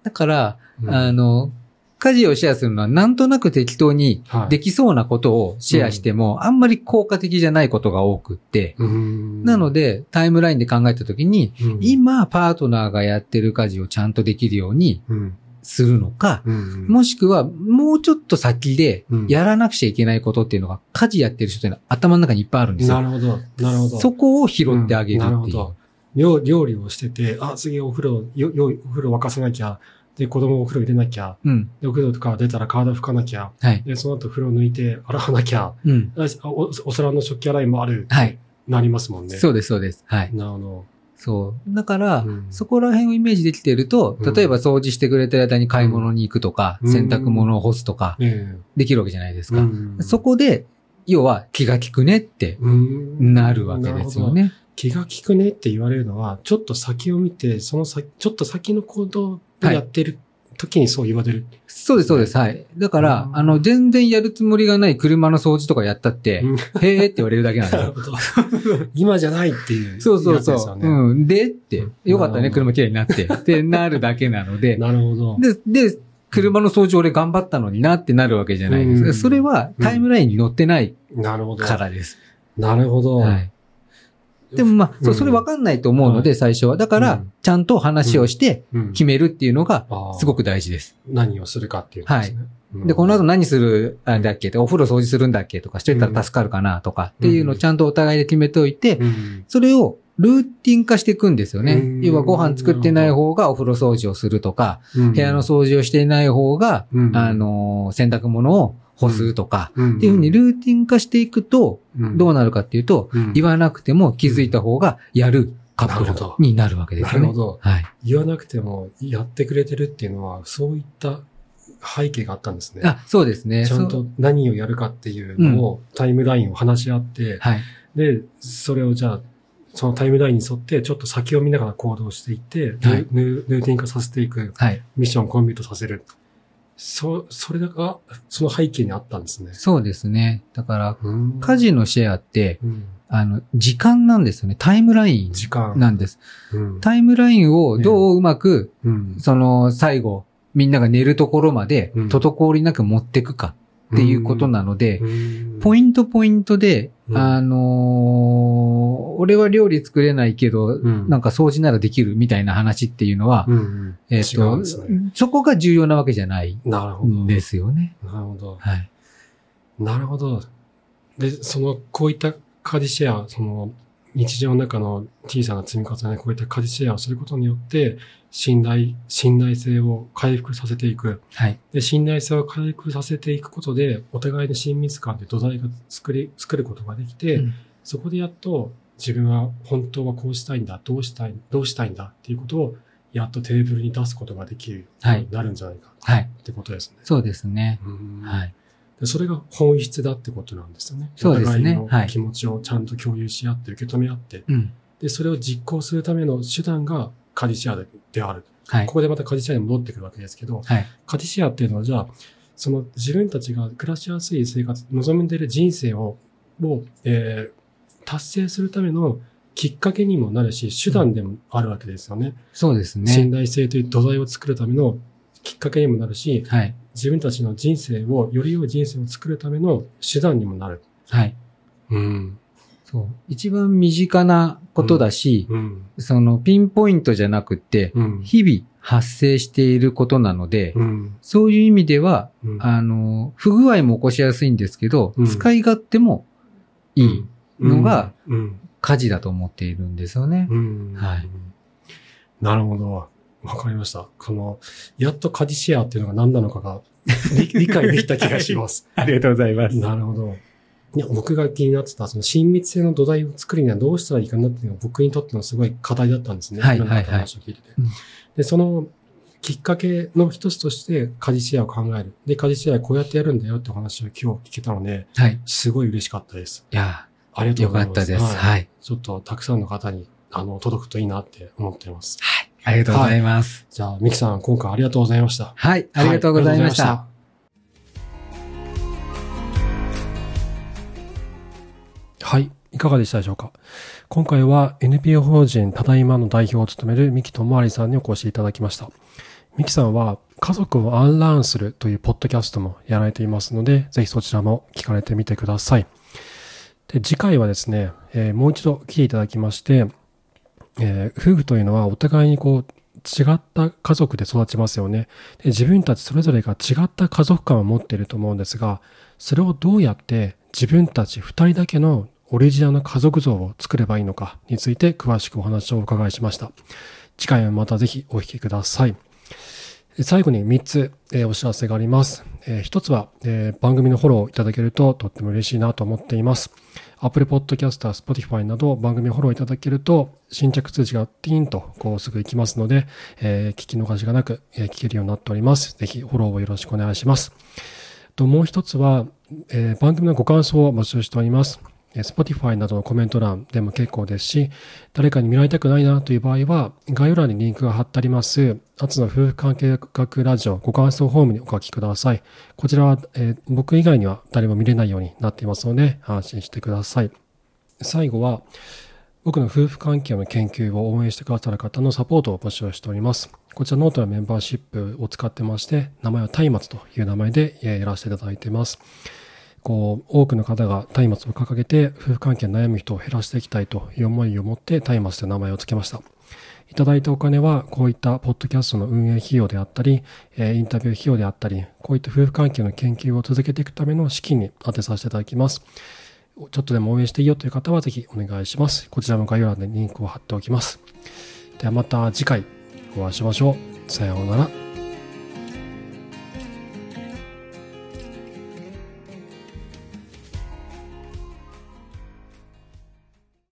だから、うんあの、家事をシェアするのはなんとなく適当にはいできそうなことをシェアしても、あんまり効果的じゃないことが多くって、うんなので、タイムラインで考えたときに、うん今、パートナーがやってる家事をちゃんとできるようにうんするのか、うんもしくは、もうちょっと先でうん、やらなくちゃいけないことっていうのが、家事やってる人っていうのは頭の中にいっぱいあるんですよ。なるほど。なるほど。そこを拾ってあげるっていう。料理をしてて、あ、次お風呂、よ、よ、お風呂沸かさなきゃ。で、子供をお風呂入れなきゃ。うん。で、お風呂とか出たら体拭かなきゃ。はい。で、その後風呂抜いて洗わなきゃ。うん。あおお皿の食器洗いもある。はい。なりますもんね。そうです、そうです。はい。なるほど。そう。だから、うんそこら辺をイメージできていると、うん例えば掃除してくれてる間に買い物に行くとか、うん洗濯物を干すとか、えできるわけじゃないですえか。うんそこで、要は気が利くねってうんなるわけですよ。ね。気が利くねって言われるのは、ちょっと先を見て、その先、ちょっと先の行動をやってる時にそう言われる。そうです、そうです。はい。だからう、んあの、全然やるつもりがない車の掃除とかやったって、うんへーって言われるだけなんですよ。今じゃないっていう。そうそうそう。ねうん。でってうん、よかったね、車きれいになって。ってなるだけなので、なるほど。で、で、車の掃除俺頑張ったのになってなるわけじゃないですそれはタイムラインに載ってないなるほど。からです。なるほど。はい。でもまあ、そそれわかんないと思うので、は最初は。だからうん、ちゃんと話をしてうん。決めるっていうのが、すごく大事です。何をするかっていうことですね。うん。で、この後何するんだっけお風呂掃除するんだっけとかしといたら助かるかなとかっていうのをちゃんとお互いで決めておいて、うん。それをルーティン化していくんですよね。うん。要はご飯作ってない方がお風呂掃除をするとか、うん。部屋の掃除をしていない方が、うん。あのー、洗濯物を干すとか、うんっていうふうにルーティン化していくと、どうなるかっていうと、うん言わなくても気づいた方がやるカップルになるわけですよね。なるほど。はい。言わなくてもやってくれてるっていうのは、そういった背景があったんですね。あ、そうですね。ちゃんと何をやるかっていうのを、タイムラインを話し合って、はい。で、それをじゃあ、そのタイムラインに沿って、ちょっと先を見ながら行動していって、はいルーティン化させていく、はい。ミッションをコンビートさせる。そ、それが、その背景にあったんですね。そうですね。だから、うん家事のシェアって、うんあの、時間なんですよね。タイムライン時間。なんです。うんタイムラインをどううまく、うんその、最後、みんなが寝るところまでうん、滞りなく持っていくかっていうことなので、ポイントポイントで、うんあのー俺は料理作れないけど、うんなんか掃除ならできるみたいな話っていうのは、えっ、と、そこが重要なわけじゃない。んですよね。なるほど。はい。なるほど。で、その、こういった家事シェア、その、日常の中の小さな積み重ね、こういった家事シェアをすることによって、信頼、信頼性を回復させていく。はい。で、信頼性を回復させていくことで、お互いの親密感で土台が作り、作ることができて、うんそこでやっと自分は本当はこうしたいんだ、どうしたい、どうしたいんだっていうことを、やっとテーブルに出すことができるようになるんじゃないかはい。ってことですね。そうですね。うんはい。でそれが本質だってことなんですよね。そうですねお互いの気持ちをちゃんと共有し合って、受け止め合って、うん。で、それを実行するための手段がカディシェアでである。はいこ。こでまたカディシェアに戻ってくるわけですけど、はい。カディシェアっていうのはじゃあ、その自分たちが暮らしやすい生活、望んでいる人生を、を、えー達成するためのきっかけにもなるし、手段でもあるわけですよね。そうです信ね。頼性という土台を作るためのきっかけにもなるし、はい。自分たちの人生を、より良い人生を作るための手段にもなる。はい。うん。そう。一番身近なことだし、うん。そのピンポイントじゃなくって、うん。日々発生していることなので、うん。そういう意味では、うんあの、不具合も起こしやすいんですけど、うん使い勝手もいいのがうん。火事だと思っているんですよね。うん。はい。なるほど。わかりました。この、やっとカジシェアっていうのが何なのかが理理解できた気がします。ありがとうございまなるほど。いや、僕が気になってた、その親密性の土台を作るにはどうしたらいいかなっていうのが僕にとってのすごい課題だったんですね。はいろんな方の話を聞いてて。うんで、そのきっかけの一つとして、カジシェアを考える。で、カジシェアこうやってやるんだよってお話を今日聞けたので、はい。すごい嬉しかったです。いや、ありがとうよございます。かったです。はいはい。ちょっとたくさんの方に、あの、届くといいなって思っています。ありがとうございます。じゃあ、ミキさん、今回ありがとうございました。はい。ありがとうございました。はいい。かがでしたでしょうか？今回は NPO 法人ただいまの代表を務める三木智有さんにお越しいただきました。三木さんは家族をアンラーンするというポッドキャストもやられていますので、ぜひそちらも聞かれてみてください。で、次回はですね、えーもう一度来ていただきまして、えー夫婦というのはお互いにこう違った家族で育ちますよね。で自分たちそれぞれが違った家族感を持っていると思うんですが、それをどうやって自分たち二人だけのオリジナルの家族像を作ればいいのかについて詳しくお話をお伺いしました。次回はまたぜひお聞きください。最後に3つ、えお知らせがあります。え1つは、え番組のフォローいただけるととっても嬉しいなと思っています。Apple Podcast、Spotify など番組フォローいただけると新着通知がティーンとこうすぐ行きますので、え聞き逃しがなく、え聞けるようになっております。ぜひフォローをよろしくお願いします。ともう一つは、え番組のご感想を募集しております。Spotify などのコメント欄でも結構ですし、誰かに見られたくないなという場合は、概要欄にリンクが貼ってあります、アツの夫婦関係学ラジオご感想フォームにお書きください。こちらは、えー僕以外には誰も見れないようになっていますので、安心してください。最後は、僕の夫婦関係の研究を応援してくださる方のサポートを募集しております。こちらノートのメンバーシップを使ってまして、名前は松明という名前でやらせていただいています。こう、多くの方が松明を掲げて、夫婦関係に悩む人を減らしていきたいという思いを持って松明という名前を付けました。いただいたお金は、こういったポッドキャストの運営費用であったり、えインタビュー費用であったり、こういった夫婦関係の研究を続けていくための資金に当てさせていただきます。ちょっとでも応援していいよという方はぜひお願いします。こちらも概要欄でリンクを貼っておきます。ではまた次回お会いしましょう。さようなら。